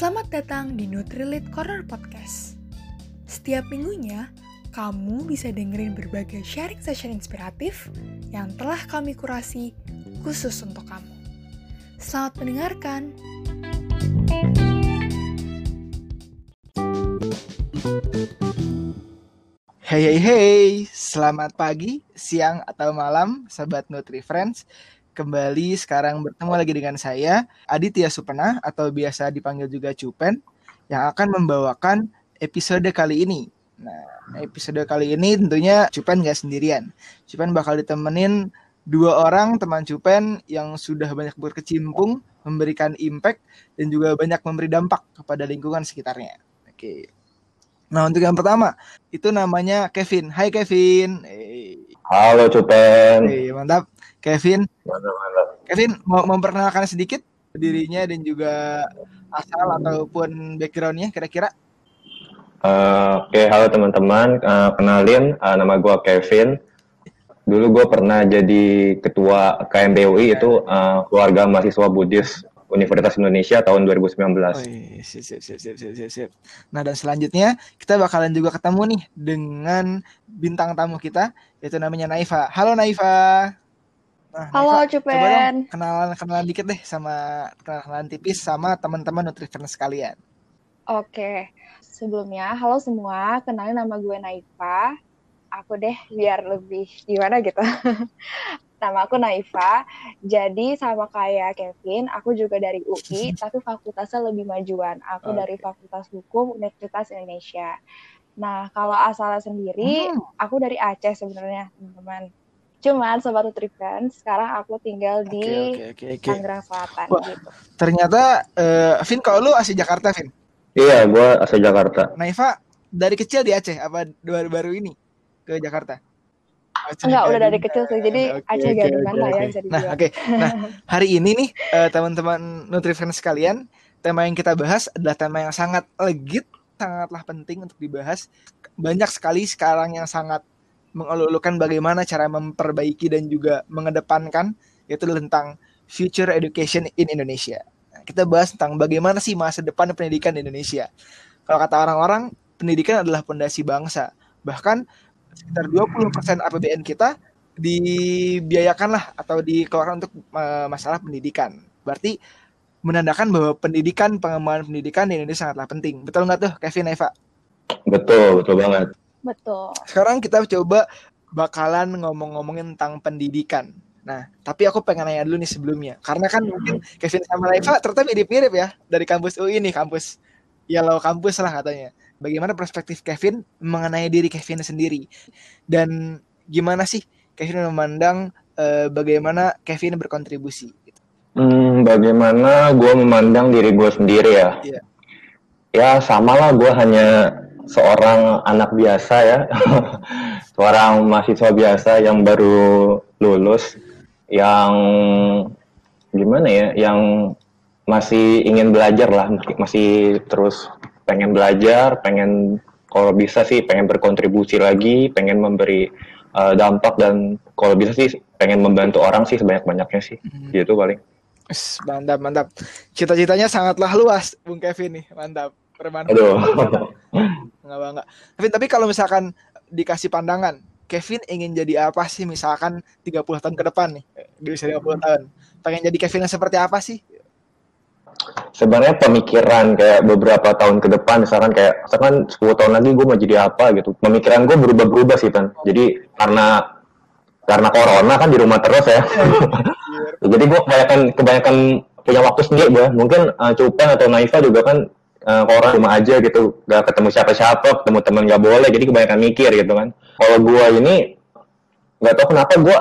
Selamat datang di Nutrilit Corner Podcast. Setiap minggunya, kamu bisa dengerin berbagai sharing session inspiratif yang telah kami kurasi khusus untuk kamu. Selamat mendengarkan. Hey hey hey, selamat pagi, siang atau malam, sahabat Nutri Friends. Kembali sekarang bertemu lagi dengan saya, Aditya Supena atau biasa dipanggil juga Cupen, yang akan membawakan episode kali ini. Nah, episode kali ini tentunya Cupen nggak sendirian. Cupen bakal ditemenin dua orang teman Cupen yang sudah banyak berkecimpung, memberikan impact, dan juga banyak memberi dampak kepada lingkungan sekitarnya. Oke. Nah, untuk yang pertama, itu namanya Kevin. Hai Kevin. Hey. Halo Cupen. Hey, mantap. Kevin. Mantap, mantap. Kevin mau memperkenalkan sedikit dirinya dan juga asal ataupun backgroundnya kira-kira. Uh, Oke, halo teman-teman. Uh, kenalin, uh, nama gue Kevin. Dulu gue pernah jadi ketua KMBUI itu uh, keluarga mahasiswa Buddhis Universitas Indonesia tahun 2019. Oh, iya. Sip, sip, sip, sip, sip. Nah dan selanjutnya kita bakalan juga ketemu nih dengan bintang tamu kita yaitu namanya Naifa. Halo Naifa. Nah, Halo coba Cupen. dong kenalan kenalan dikit deh sama kenalan, kenalan tipis sama teman-teman Nutrifers sekalian. Oke, sebelumnya halo semua, kenalin nama gue Naifa. Aku deh biar lebih gimana gitu. nama aku Naifa. Jadi sama kayak Kevin, aku juga dari UI, tapi fakultasnya lebih majuan. Aku dari Fakultas Hukum Universitas Indonesia. Nah, kalau asalnya sendiri, Hmm. aku dari Aceh sebenarnya, teman-teman. Cuman sobat Nutrifans, sekarang aku tinggal di oke oke oke. Tangerang Selatan Wah. gitu. Ternyata eh Vin kalau lu asli Jakarta Vin. Iya, gue asal Jakarta. Naifa dari kecil di Aceh apa baru-baru ini ke Jakarta? Aceh Enggak, udah dari kecil sih. Jadi Oke, Aceh oke, gadungan oke, lah ya oke. bisa Nah, oke. Nah, hari ini nih eh, teman-teman Nutrifans sekalian, tema yang kita bahas adalah tema yang sangat legit, sangatlah penting untuk dibahas. Banyak sekali sekarang yang sangat mengelulukan bagaimana cara memperbaiki dan juga mengedepankan yaitu tentang future education in Indonesia. Nah, kita bahas tentang bagaimana sih masa depan pendidikan di Indonesia. Kalau kata orang-orang, pendidikan adalah pondasi bangsa. Bahkan sekitar 20% APBN kita dibiayakan lah atau dikeluarkan untuk eh, masalah pendidikan. Berarti menandakan bahwa pendidikan, pengembangan pendidikan di Indonesia sangatlah penting. Betul nggak tuh, Kevin Eva? Betul, betul banget. Betul. Sekarang kita coba bakalan ngomong-ngomongin tentang pendidikan. Nah, tapi aku pengen nanya dulu nih sebelumnya. Karena kan mungkin Kevin sama Eva ternyata mirip-mirip ya dari kampus UI nih, kampus Yellow kampus lah katanya. Bagaimana perspektif Kevin mengenai diri Kevin sendiri? Dan gimana sih Kevin memandang eh, bagaimana Kevin berkontribusi? gitu. Hmm, bagaimana gue memandang diri gue sendiri ya? Iya. Ya, sama lah gue hanya seorang anak biasa ya. seorang mahasiswa biasa yang baru lulus. Yang gimana ya? Yang masih ingin belajar lah. Masih terus pengen belajar, pengen kalau bisa sih pengen berkontribusi lagi, pengen memberi uh, dampak dan kalau bisa sih pengen membantu orang sih sebanyak-banyaknya sih. Hmm. Gitu paling. Mantap, mantap. Cita-citanya sangatlah luas, Bung Kevin nih. Mantap. Bermanfaat. Aduh. Nggak bangga. Tapi tapi kalau misalkan dikasih pandangan, Kevin ingin jadi apa sih misalkan 30 tahun ke depan nih? Eh, Di usia 50 tahun. Pengen jadi Kevin yang seperti apa sih? Sebenarnya pemikiran kayak beberapa tahun ke depan, misalkan kayak misalkan 10 tahun lagi gue mau jadi apa gitu. Pemikiran gue berubah-berubah sih, Pan. Jadi karena karena corona kan di rumah terus ya. Jadi gue kebanyakan kebanyakan punya waktu sendiri gue. Mungkin uh, Cupen atau Naifa juga kan uh, corona rumah aja gitu, gak ketemu siapa-siapa, ketemu teman gak boleh. Jadi kebanyakan mikir gitu kan. Kalau gue ini nggak tahu kenapa gue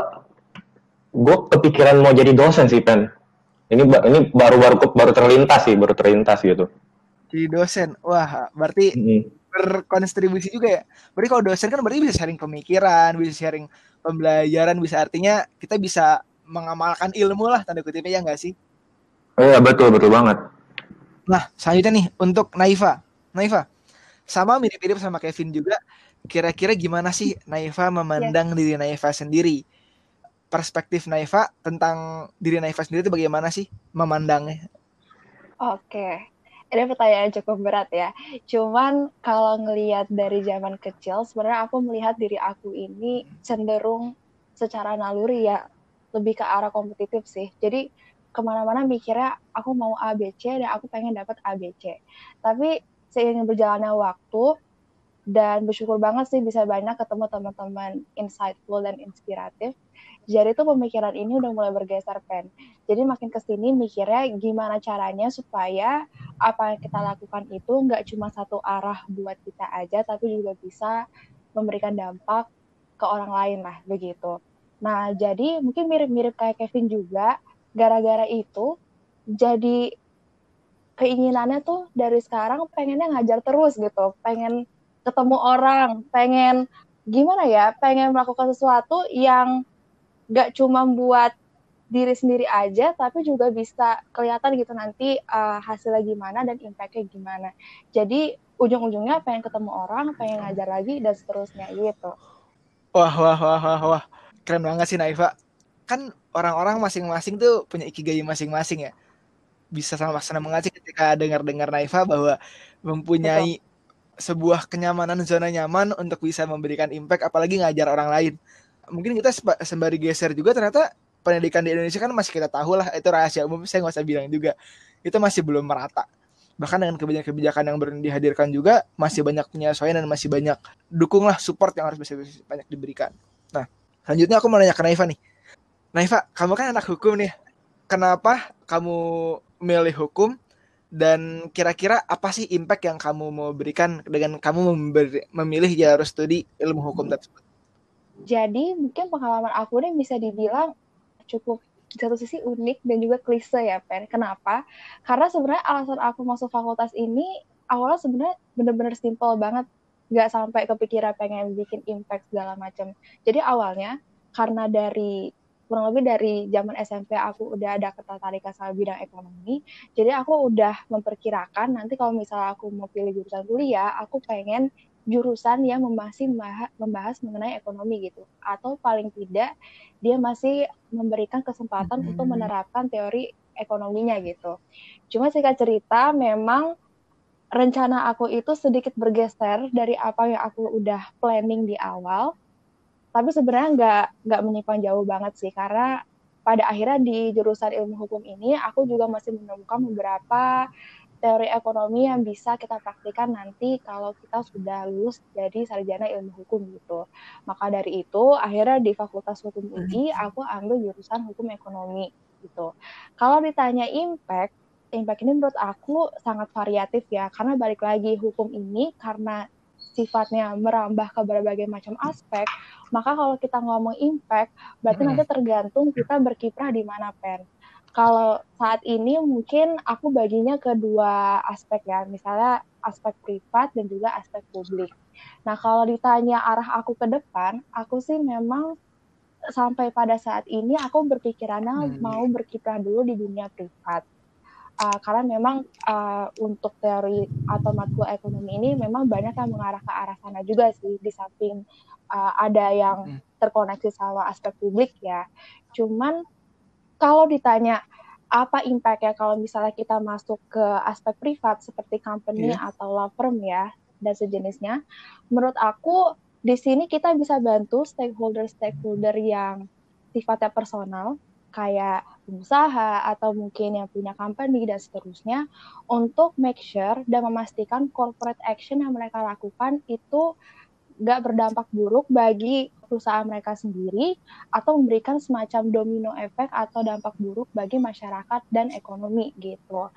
gue kepikiran mau jadi dosen sih, Pen. Ini ini baru-baru baru terlintas sih, baru terlintas gitu. Jadi dosen. Wah, berarti Mm. berkontribusi juga ya. Berarti kalau dosen kan berarti bisa sharing pemikiran, bisa sharing pembelajaran, bisa artinya kita bisa mengamalkan ilmu lah tanda kutipnya ya nggak sih? Iya betul betul banget. Nah, selanjutnya nih untuk Naifa. Naifa, sama mirip-mirip sama Kevin juga. Kira-kira gimana sih Naifa memandang diri Naifa sendiri? Perspektif Naifa tentang diri Naifa sendiri itu bagaimana sih memandangnya? Oke. ini pertanyaan cukup berat ya. Cuman kalau ngelihat dari zaman kecil, sebenarnya aku melihat diri aku ini cenderung secara naluri ya lebih ke arah kompetitif sih. Jadi ke mana-mana mikirnya aku mau ABC dan aku pengen dapat ABC. Tapi seiring berjalannya waktu dan bersyukur banget sih bisa banyak ketemu teman-teman insightful dan inspiratif jadi tuh pemikiran ini udah mulai bergeser pen. Jadi makin ke sini mikirnya gimana caranya supaya apa yang kita lakukan itu nggak cuma satu arah buat kita aja, tapi juga bisa memberikan dampak ke orang lain lah begitu. Nah jadi mungkin mirip-mirip kayak Kevin juga, gara-gara itu jadi keinginannya tuh dari sekarang pengennya ngajar terus gitu, pengen ketemu orang, pengen gimana ya, pengen melakukan sesuatu yang gak cuma buat diri sendiri aja, tapi juga bisa kelihatan gitu nanti uh, hasilnya gimana dan impactnya gimana. Jadi ujung-ujungnya pengen ketemu orang, pengen ngajar lagi dan seterusnya gitu. Wah wah wah wah wah, keren banget sih Naifa. Kan orang-orang masing-masing tuh punya ikigai masing-masing ya. Bisa sama sama mengaji ketika dengar-dengar Naifa bahwa mempunyai Betul. sebuah kenyamanan zona nyaman untuk bisa memberikan impact, apalagi ngajar orang lain. Mungkin kita sembari geser juga ternyata pendidikan di Indonesia kan masih kita tahu lah itu rahasia umum saya nggak usah bilang juga. Itu masih belum merata. Bahkan dengan kebijakan-kebijakan yang baru dihadirkan juga masih banyak penyesuaian dan masih banyak dukung lah support yang harus bisa banyak diberikan. Nah selanjutnya aku mau nanya ke Naifa nih Naifa kamu kan anak hukum nih kenapa kamu milih hukum dan kira-kira apa sih impact yang kamu mau berikan dengan kamu memberi, memilih jalur studi ilmu hukum tersebut jadi mungkin pengalaman aku ini bisa dibilang cukup di satu sisi unik dan juga klise ya Pen. Kenapa? Karena sebenarnya alasan aku masuk fakultas ini awalnya sebenarnya bener-bener simple banget. Gak sampai kepikiran pengen bikin impact segala macam. Jadi awalnya karena dari kurang lebih dari zaman SMP aku udah ada ketertarikan sama bidang ekonomi. Jadi aku udah memperkirakan nanti kalau misalnya aku mau pilih jurusan kuliah, aku pengen jurusan yang masih membahas mengenai ekonomi gitu atau paling tidak dia masih memberikan kesempatan hmm. untuk menerapkan teori ekonominya gitu. Cuma singkat cerita memang rencana aku itu sedikit bergeser dari apa yang aku udah planning di awal. Tapi sebenarnya nggak nggak menyimpang jauh banget sih karena pada akhirnya di jurusan ilmu hukum ini aku juga masih menemukan beberapa teori ekonomi yang bisa kita praktikkan nanti kalau kita sudah lulus jadi sarjana ilmu hukum gitu. Maka dari itu akhirnya di Fakultas Hukum UI aku ambil jurusan hukum ekonomi gitu. Kalau ditanya impact, impact ini menurut aku sangat variatif ya karena balik lagi hukum ini karena sifatnya merambah ke berbagai macam aspek, maka kalau kita ngomong impact, berarti nanti tergantung kita berkiprah di mana pen kalau saat ini mungkin aku baginya ke dua aspek ya, misalnya aspek privat dan juga aspek publik. Nah, kalau ditanya arah aku ke depan, aku sih memang sampai pada saat ini aku berpikirannya hmm. mau berkiprah dulu di dunia privat. Uh, karena memang uh, untuk teori atau matkul ekonomi ini memang banyak yang mengarah ke arah sana juga sih di samping uh, ada yang hmm. terkoneksi sama aspek publik ya. Cuman kalau ditanya apa impact ya kalau misalnya kita masuk ke aspek privat seperti company yeah. atau law firm ya dan sejenisnya, menurut aku di sini kita bisa bantu stakeholder-stakeholder yang sifatnya personal kayak pengusaha atau mungkin yang punya company dan seterusnya untuk make sure dan memastikan corporate action yang mereka lakukan itu nggak berdampak buruk bagi perusahaan mereka sendiri atau memberikan semacam domino efek atau dampak buruk bagi masyarakat dan ekonomi gitu.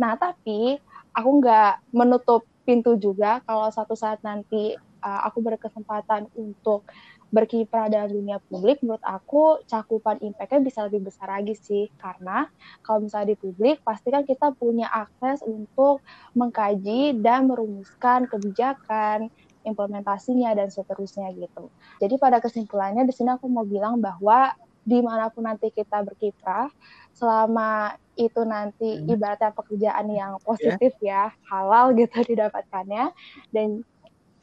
Nah, tapi aku nggak menutup pintu juga kalau satu saat nanti uh, aku berkesempatan untuk berkiprah dalam dunia publik, menurut aku cakupan impact-nya bisa lebih besar lagi sih. Karena kalau misalnya di publik, pasti kan kita punya akses untuk mengkaji dan merumuskan kebijakan, implementasinya dan seterusnya gitu. Jadi pada kesimpulannya di sini aku mau bilang bahwa di mana pun nanti kita berkiprah, selama itu nanti hmm. ibaratnya pekerjaan yang positif yeah. ya, halal gitu didapatkannya, dan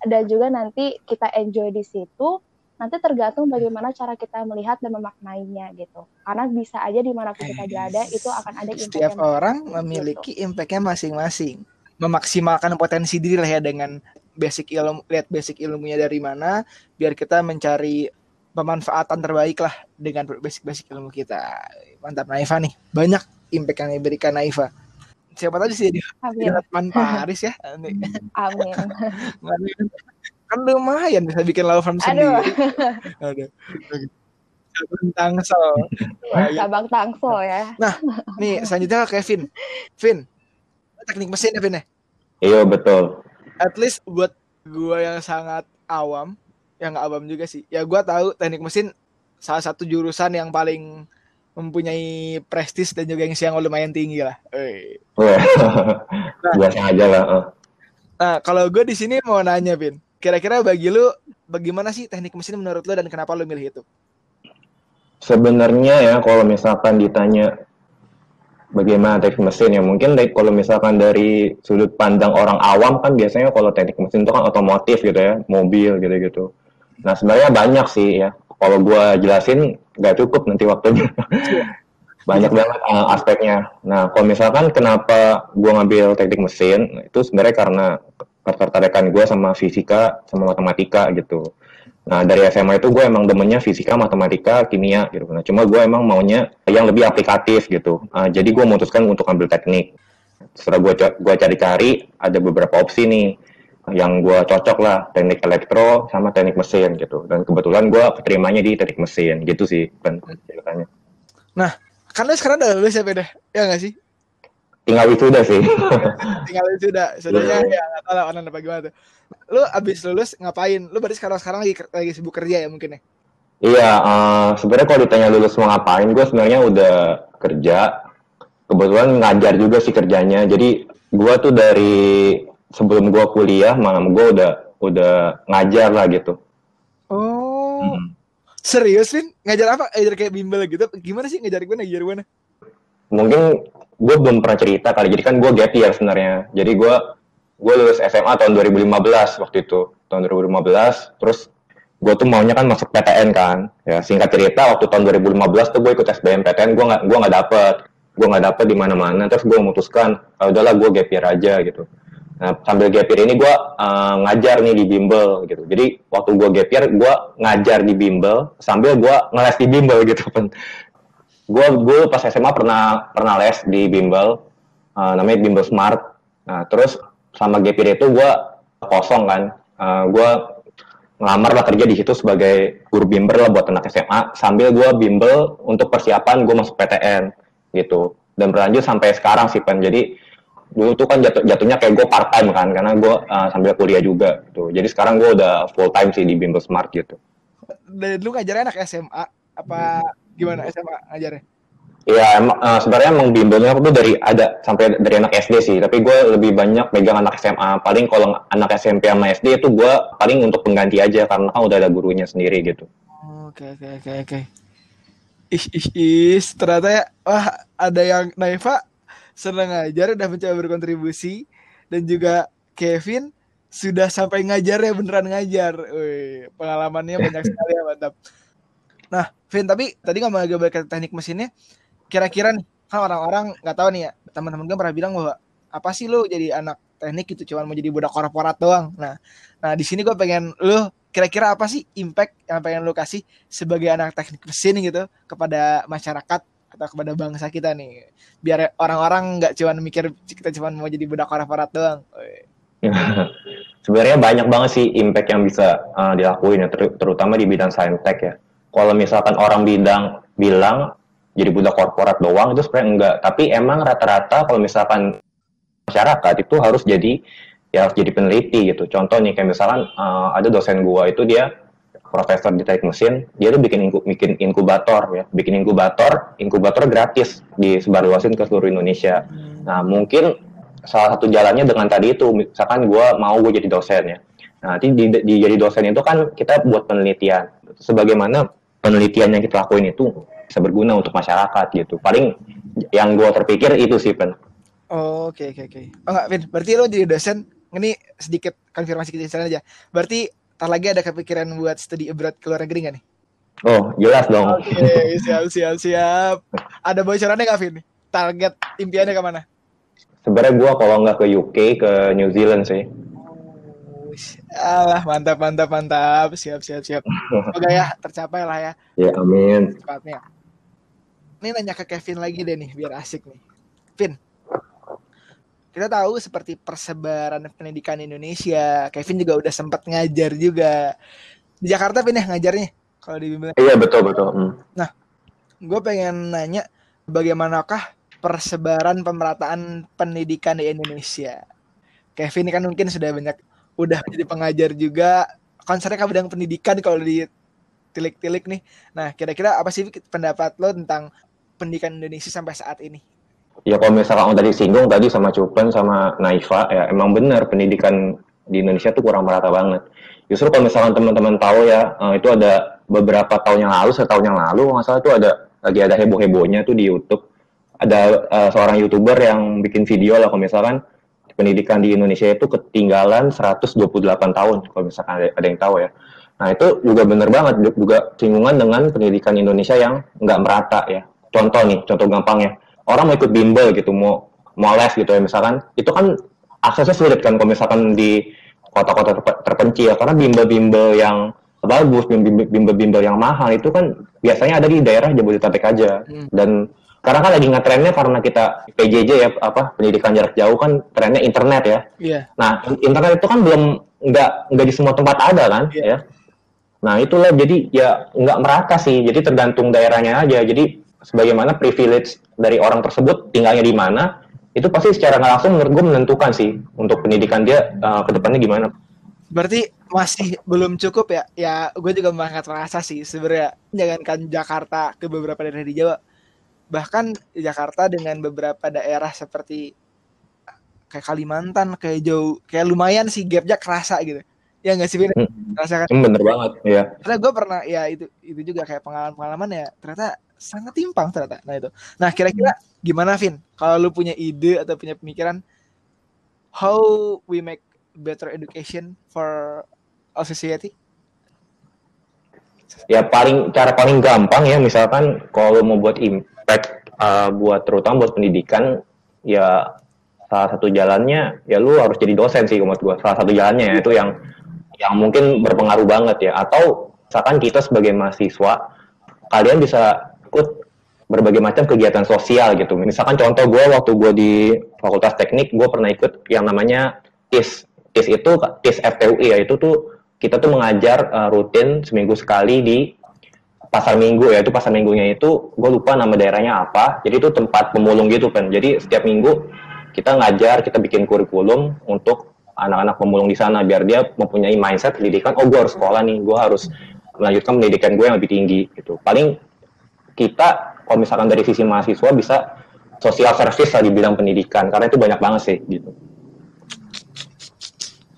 dan juga nanti kita enjoy di situ, nanti tergantung bagaimana cara kita melihat dan memaknainya gitu. Karena bisa aja di mana pun kita berada itu akan ada impact Setiap orang memiliki gitu. impactnya masing-masing. memaksimalkan potensi diri lah ya dengan basic ilmu lihat basic ilmunya dari mana biar kita mencari pemanfaatan terbaik lah dengan basic-basic ilmu kita. Mantap Naifa nih. Banyak impact yang diberikan Naifa. Siapa tahu sih jadi teman Paris ya. Amin. kan lumayan bisa bikin law firm sendiri. Aduh. Sabang Tangsel. Sabang Tangsel ya. Nah, nih selanjutnya ke Kevin. Vin, teknik mesin ya Vin ya? Iya betul. At least buat gua yang sangat awam, yang gak awam juga sih. Ya gua tahu teknik mesin salah satu jurusan yang paling mempunyai prestis dan juga yang siang lumayan tinggi lah. nah, Biasa aja lah. Nah, kalau gue di sini mau nanya, Vin. Kira-kira bagi lu, bagaimana sih teknik mesin menurut lu dan kenapa lu milih itu? Sebenarnya ya, kalau misalkan ditanya bagaimana teknik mesin ya, mungkin kalau misalkan dari sudut pandang orang awam kan biasanya kalau teknik mesin itu kan otomotif gitu ya, mobil gitu-gitu. Nah, sebenarnya banyak sih ya. Kalau gue jelasin nggak cukup nanti waktunya. Banyak banget uh, aspeknya. Nah, kalau misalkan kenapa gue ngambil teknik mesin, itu sebenarnya karena ketertarikan gue sama fisika, sama matematika gitu. Nah, dari SMA itu gue emang demennya fisika, matematika, kimia gitu. Nah, cuma gue emang maunya yang lebih aplikatif gitu. Uh, jadi gue memutuskan untuk ambil teknik. Setelah gue gue cari-cari, ada beberapa opsi nih yang gue cocok lah teknik elektro sama teknik mesin gitu dan kebetulan gue keterimanya di teknik mesin gitu sih kan ceritanya. Nah lu sekarang udah lulus ya beda ya nggak sih? Tinggal wisuda sih. Tinggal wisuda, sudahnya yeah. ya nggak tahu lah online apa gimana tuh. Lu abis lulus ngapain? Lu berarti sekarang sekarang lagi lagi sibuk kerja ya mungkin ya? Iya, uh, sebenarnya kalau ditanya lulus mau ngapain, gue sebenarnya udah kerja. Kebetulan ngajar juga sih kerjanya. Jadi gue tuh dari sebelum gue kuliah malam gue udah udah ngajar lah gitu. Oh. Hmm. Serius, Vin? Ngajar apa? Ngajar kayak bimbel gitu? Gimana sih ngajar gue ngajar mana? Mungkin gue belum pernah cerita kali. Jadi kan gue gap year sebenarnya. Jadi gue gue lulus SMA tahun 2015 waktu itu. Tahun 2015. Terus gue tuh maunya kan masuk PTN kan. Ya singkat cerita waktu tahun 2015 tuh gue ikut SBMPTN gue nggak gue nggak dapet. Gue nggak dapet di mana-mana. Terus gue memutuskan, ah, udahlah gue gap aja gitu. Nah, sambil gap ini gue uh, ngajar nih di bimbel gitu. Jadi waktu gue gap gue ngajar di bimbel sambil gue ngeles di bimbel gitu. Gue gue pas SMA pernah pernah les di bimbel, uh, namanya bimbel smart. Nah terus sama year itu gue kosong kan. Uh, gue ngelamar lah kerja di situ sebagai guru bimbel lah buat anak SMA sambil gue bimbel untuk persiapan gue masuk PTN gitu. Dan berlanjut sampai sekarang sih pen jadi dulu tuh kan jatuh, jatuhnya kayak gue part time kan karena gue uh, sambil kuliah juga gitu. Jadi sekarang gue udah full time sih di Bimbel Smart gitu. Dari dulu ngajarnya anak SMA apa gimana SMA ngajarnya Iya, emang uh, sebenarnya emang bimbelnya aku tuh dari ada sampai dari anak SD sih, tapi gue lebih banyak megang anak SMA. Paling kalau anak SMP sama SD itu gue paling untuk pengganti aja karena kan udah ada gurunya sendiri gitu. Oke oke oke oke. Ih ih ih, ternyata ya, wah ada yang Naifa senang ngajar udah mencoba berkontribusi dan juga Kevin sudah sampai ngajar ya beneran ngajar. Wih, pengalamannya banyak sekali ya mantap. Vin tapi tadi mau agak teknik mesinnya. Kira-kira nih kan orang-orang nggak tahu nih ya teman-teman gue pernah bilang bahwa apa sih lu jadi anak teknik itu cuma mau jadi budak korporat doang. Nah, nah di sini gue pengen lu kira-kira apa sih impact yang pengen lu kasih sebagai anak teknik mesin gitu kepada masyarakat atau kepada bangsa kita nih biar orang-orang nggak cuma mikir kita cuma mau jadi budak korporat doang sebenarnya banyak banget sih impact yang bisa uh, dilakuin ya ter terutama di bidang saintek ya kalau misalkan orang bidang bilang jadi budak korporat doang itu sebenarnya enggak tapi emang rata-rata kalau misalkan masyarakat itu harus jadi ya harus jadi peneliti gitu contoh nih kayak misalkan uh, ada dosen gua itu dia profesor di teknik mesin, dia tuh bikin inku, bikin inkubator ya, bikin inkubator, inkubator gratis di sebarluasin ke seluruh Indonesia. Hmm. Nah mungkin salah satu jalannya dengan tadi itu, misalkan gue mau gue jadi dosen ya. Nah nanti di, di jadi dosen itu kan kita buat penelitian. Sebagaimana penelitian yang kita lakuin itu bisa berguna untuk masyarakat gitu. Paling yang gue terpikir itu sih pen. Oh, oke oke oke. Oh enggak, Vin. Berarti lo jadi dosen. Ini sedikit konfirmasi kita aja. Berarti Ntar lagi ada kepikiran buat studi abroad ke luar negeri gak nih? Oh, jelas dong. Oke, okay, siap, siap, siap. Ada bocorannya gak, Vin? Target impiannya ke mana? sebenarnya gue kalau nggak ke UK ke New Zealand sih. Alah, mantap, mantap, mantap. Siap, siap, siap. Semoga ya tercapai lah ya Ya amin. cepatnya. Ini nanya ke Kevin lagi deh nih, biar asik nih. Vin, kita tahu seperti persebaran pendidikan di Indonesia. Kevin juga udah sempat ngajar juga. Di Jakarta Vin ya ngajarnya? Kalau di Bimbel. Iya betul betul. Hmm. Gue pengen nanya, bagaimanakah persebaran pemerataan pendidikan di Indonesia? Kevin kan mungkin sudah banyak, udah jadi pengajar juga. Konsernya kan bidang pendidikan kalau di tilik-tilik nih. Nah, kira-kira apa sih pendapat lo tentang pendidikan Indonesia sampai saat ini? Ya kalau misalkan tadi singgung tadi sama Cupen sama Naifa ya emang benar pendidikan di Indonesia tuh kurang merata banget. Justru kalau misalkan teman-teman tahu ya eh, itu ada beberapa tahun yang lalu, setahun yang lalu nggak salah itu ada lagi ada heboh-hebohnya tuh di YouTube. Ada eh, seorang youtuber yang bikin video lah kalau misalkan pendidikan di Indonesia itu ketinggalan 128 tahun kalau misalkan ada, ada yang tahu ya. Nah itu juga benar banget juga singgungan dengan pendidikan Indonesia yang nggak merata ya. Contoh nih, contoh gampangnya orang mau ikut bimbel gitu mau mau les gitu ya misalkan itu kan aksesnya sulit kan kalau misalkan di kota-kota terpe- terpencil karena bimbel-bimbel yang bagus bimbel- bimbel-bimbel yang mahal itu kan biasanya ada di daerah Jabodetabek aja Hmm. dan karena kan lagi ngetrennya karena kita PJJ ya apa pendidikan jarak jauh kan trennya internet ya Iya. Nah, in- internet itu kan belum nggak nggak di semua tempat ada kan, Iya. ya. Nah, itulah jadi ya nggak merata sih. Jadi tergantung daerahnya aja. Jadi sebagaimana privilege dari orang tersebut tinggalnya di mana, itu pasti secara nggak langsung menurut gue menentukan sih untuk pendidikan dia uh, ke depannya gimana. Berarti masih belum cukup ya? Ya, gue juga sangat merasa sih sebenarnya jangankan Jakarta ke beberapa daerah di Jawa, bahkan Jakarta dengan beberapa daerah seperti kayak Kalimantan, kayak jauh, kayak lumayan sih gapnya kerasa gitu. Ya nggak sih, Vin? Hmm. Rasakan. Ini bener banget, ya. Karena gue pernah ya itu itu juga kayak pengalaman-pengalaman ya ternyata sangat timpang ternyata. Nah itu. Nah kira-kira gimana Vin? Kalau lu punya ide atau punya pemikiran how we make better education for our society? Ya paling cara paling gampang ya, misalkan kalau mau buat impact uh, buat terutama buat pendidikan, ya salah satu jalannya ya lu harus jadi dosen sih menurut gua. Salah satu jalannya ya, itu yang yang mungkin berpengaruh banget ya. Atau misalkan kita sebagai mahasiswa, kalian bisa ikut berbagai macam kegiatan sosial gitu. Misalkan contoh gue waktu gue di Fakultas Teknik, gue pernah ikut yang namanya TIS. TIS itu TIS FTUI ya itu tuh kita tuh mengajar uh, rutin seminggu sekali di pasar minggu ya itu pasar minggunya itu gue lupa nama daerahnya apa jadi itu tempat pemulung gitu kan jadi setiap minggu kita ngajar kita bikin kurikulum untuk anak-anak pemulung di sana biar dia mempunyai mindset pendidikan oh gue harus sekolah nih gue harus melanjutkan pendidikan gue yang lebih tinggi gitu paling kita kalau misalkan dari sisi mahasiswa bisa sosial service lah di bidang pendidikan karena itu banyak banget sih gitu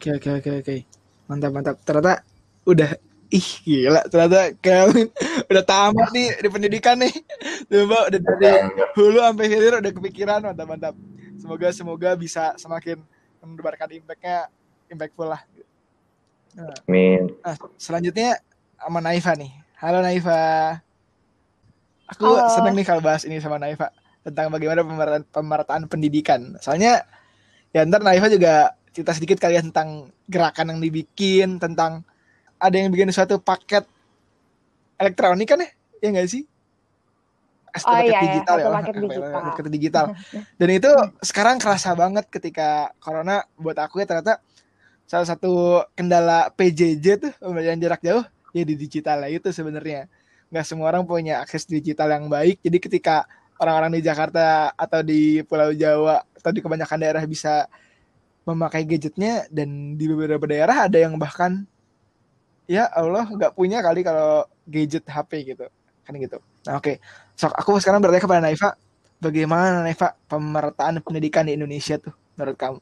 Oke oke oke oke. Mantap mantap. Ternyata udah ih gila ternyata Kelvin udah tamat nih di pendidikan nih. Coba udah dari hulu sampai hilir udah kepikiran mantap mantap. Semoga semoga bisa semakin menebarkan impactnya impactful lah. Amin. Nah, selanjutnya sama Naifa nih. Halo Naifa. Aku Halo. seneng nih kalau bahas ini sama Naifa tentang bagaimana pemerataan, pemerataan pendidikan. Soalnya ya ntar Naifa juga cerita sedikit kalian tentang gerakan yang dibikin, tentang ada yang bikin suatu paket elektronik kan ya? Ya nggak sih? Oh, paket iya, iya, digital satu ya, paket digital. paket digital. Dan itu sekarang kerasa banget ketika corona buat aku ya ternyata salah satu kendala PJJ tuh pembelajaran jarak jauh ya di digital lah itu sebenarnya nggak semua orang punya akses digital yang baik jadi ketika orang-orang di Jakarta atau di Pulau Jawa atau di kebanyakan daerah bisa memakai gadgetnya dan di beberapa daerah ada yang bahkan ya Allah nggak punya kali kalau gadget HP gitu. Kan gitu. Nah oke. Sok aku sekarang bertanya kepada Naifa bagaimana Naifa pemerataan pendidikan di Indonesia tuh menurut kamu?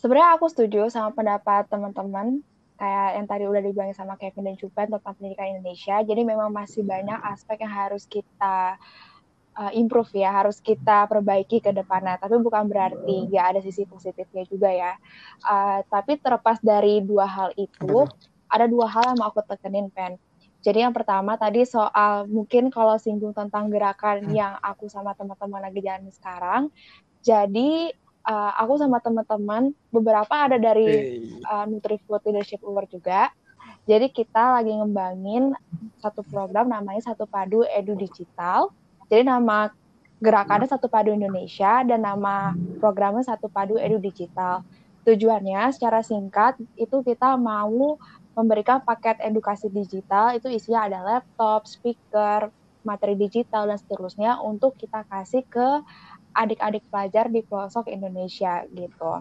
Sebenarnya aku setuju sama pendapat teman-teman. Kayak yang tadi udah dibilang sama Kevin dan Cupan tentang pendidikan Indonesia. Jadi memang masih banyak aspek yang harus kita uh, improve ya, harus kita perbaiki ke depannya. Tapi bukan berarti nggak ada sisi positifnya juga ya. Uh, tapi terlepas dari dua hal itu, ada dua hal yang mau aku tekenin, Pen. Jadi yang pertama tadi soal mungkin kalau singgung tentang gerakan Hmm. yang aku sama teman-teman lagi jalan sekarang. Jadi uh, aku sama teman-teman beberapa ada dari Hey. uh, NutriFood Leadership Award juga. Jadi kita lagi ngembangin satu program namanya Satu Padu Edu Digital. Jadi nama gerakannya Satu Padu Indonesia dan nama programnya Satu Padu Edu Digital. Tujuannya secara singkat itu kita mau memberikan paket edukasi digital itu isinya ada laptop, speaker, materi digital dan seterusnya untuk kita kasih ke adik-adik pelajar di pelosok Indonesia gitu.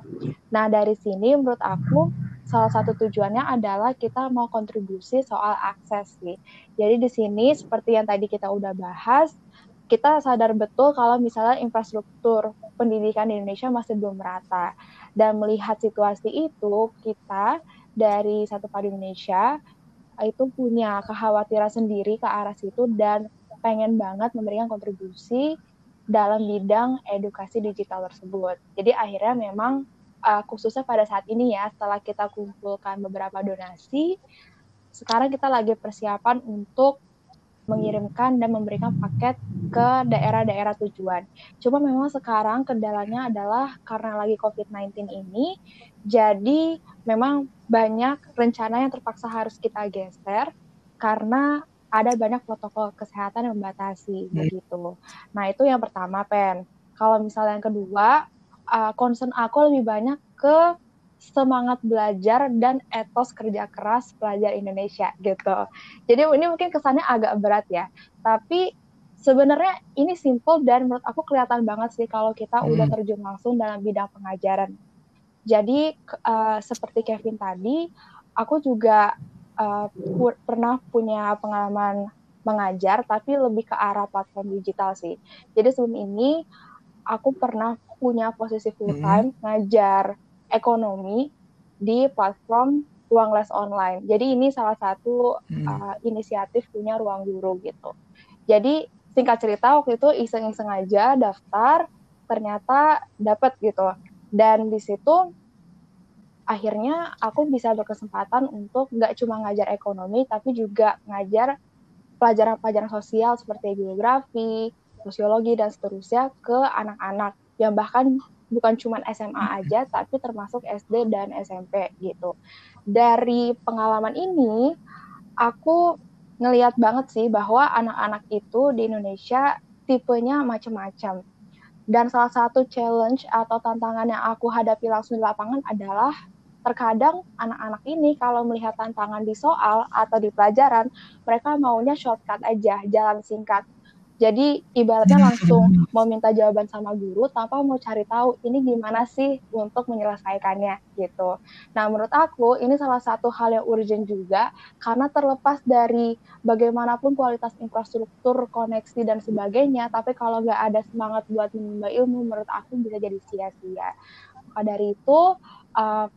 Nah dari sini menurut aku salah satu tujuannya adalah kita mau kontribusi soal akses sih. Jadi di sini seperti yang tadi kita udah bahas, kita sadar betul kalau misalnya infrastruktur pendidikan di Indonesia masih belum merata. Dan melihat situasi itu, kita dari Satu Padu Indonesia itu punya kekhawatiran sendiri ke arah situ dan pengen banget memberikan kontribusi dalam bidang edukasi digital tersebut. Jadi akhirnya memang uh, khususnya pada saat ini ya, setelah kita kumpulkan beberapa donasi, sekarang kita lagi persiapan untuk mengirimkan dan memberikan paket ke daerah-daerah tujuan. Cuma memang sekarang kendalanya adalah karena lagi COVID-19 ini, jadi memang banyak rencana yang terpaksa harus kita geser karena ada banyak protokol kesehatan yang membatasi begitu. Nah itu yang pertama Pen. Kalau misalnya yang kedua, uh, concern aku lebih banyak ke semangat belajar dan etos kerja keras pelajar Indonesia gitu. Jadi ini mungkin kesannya agak berat ya, tapi sebenarnya ini simple dan menurut aku kelihatan banget sih kalau kita Hmm. udah terjun langsung dalam bidang pengajaran. Jadi uh, seperti Kevin tadi, aku juga uh, pu- pernah punya pengalaman mengajar, tapi lebih ke arah platform digital sih. Jadi sebelum ini aku pernah punya posisi full time ngajar ekonomi di platform ruang les online. Jadi ini salah satu Hmm. uh, inisiatif punya ruang guru gitu. Jadi singkat cerita waktu itu iseng-iseng aja daftar, ternyata dapat gitu. Dan di situ akhirnya aku bisa berkesempatan untuk nggak cuma ngajar ekonomi, tapi juga ngajar pelajaran-pelajaran sosial seperti geografi, sosiologi dan seterusnya ke anak-anak yang bahkan bukan cuma SMA aja tapi termasuk SD dan SMP gitu. Dari pengalaman ini aku ngelihat banget sih bahwa anak-anak itu di Indonesia tipenya macam-macam. Dan salah satu challenge atau tantangan yang aku hadapi langsung di lapangan adalah terkadang anak-anak ini kalau melihat tantangan di soal atau di pelajaran, mereka maunya shortcut aja, jalan singkat. Jadi ibaratnya langsung mau minta jawaban sama guru tanpa mau cari tahu ini gimana sih untuk menyelesaikannya gitu. Nah menurut aku ini salah satu hal yang urgent juga karena terlepas dari bagaimanapun kualitas infrastruktur, koneksi dan sebagainya, tapi kalau nggak ada semangat buat menimba ilmu menurut aku bisa jadi sia-sia. Maka dari itu uh,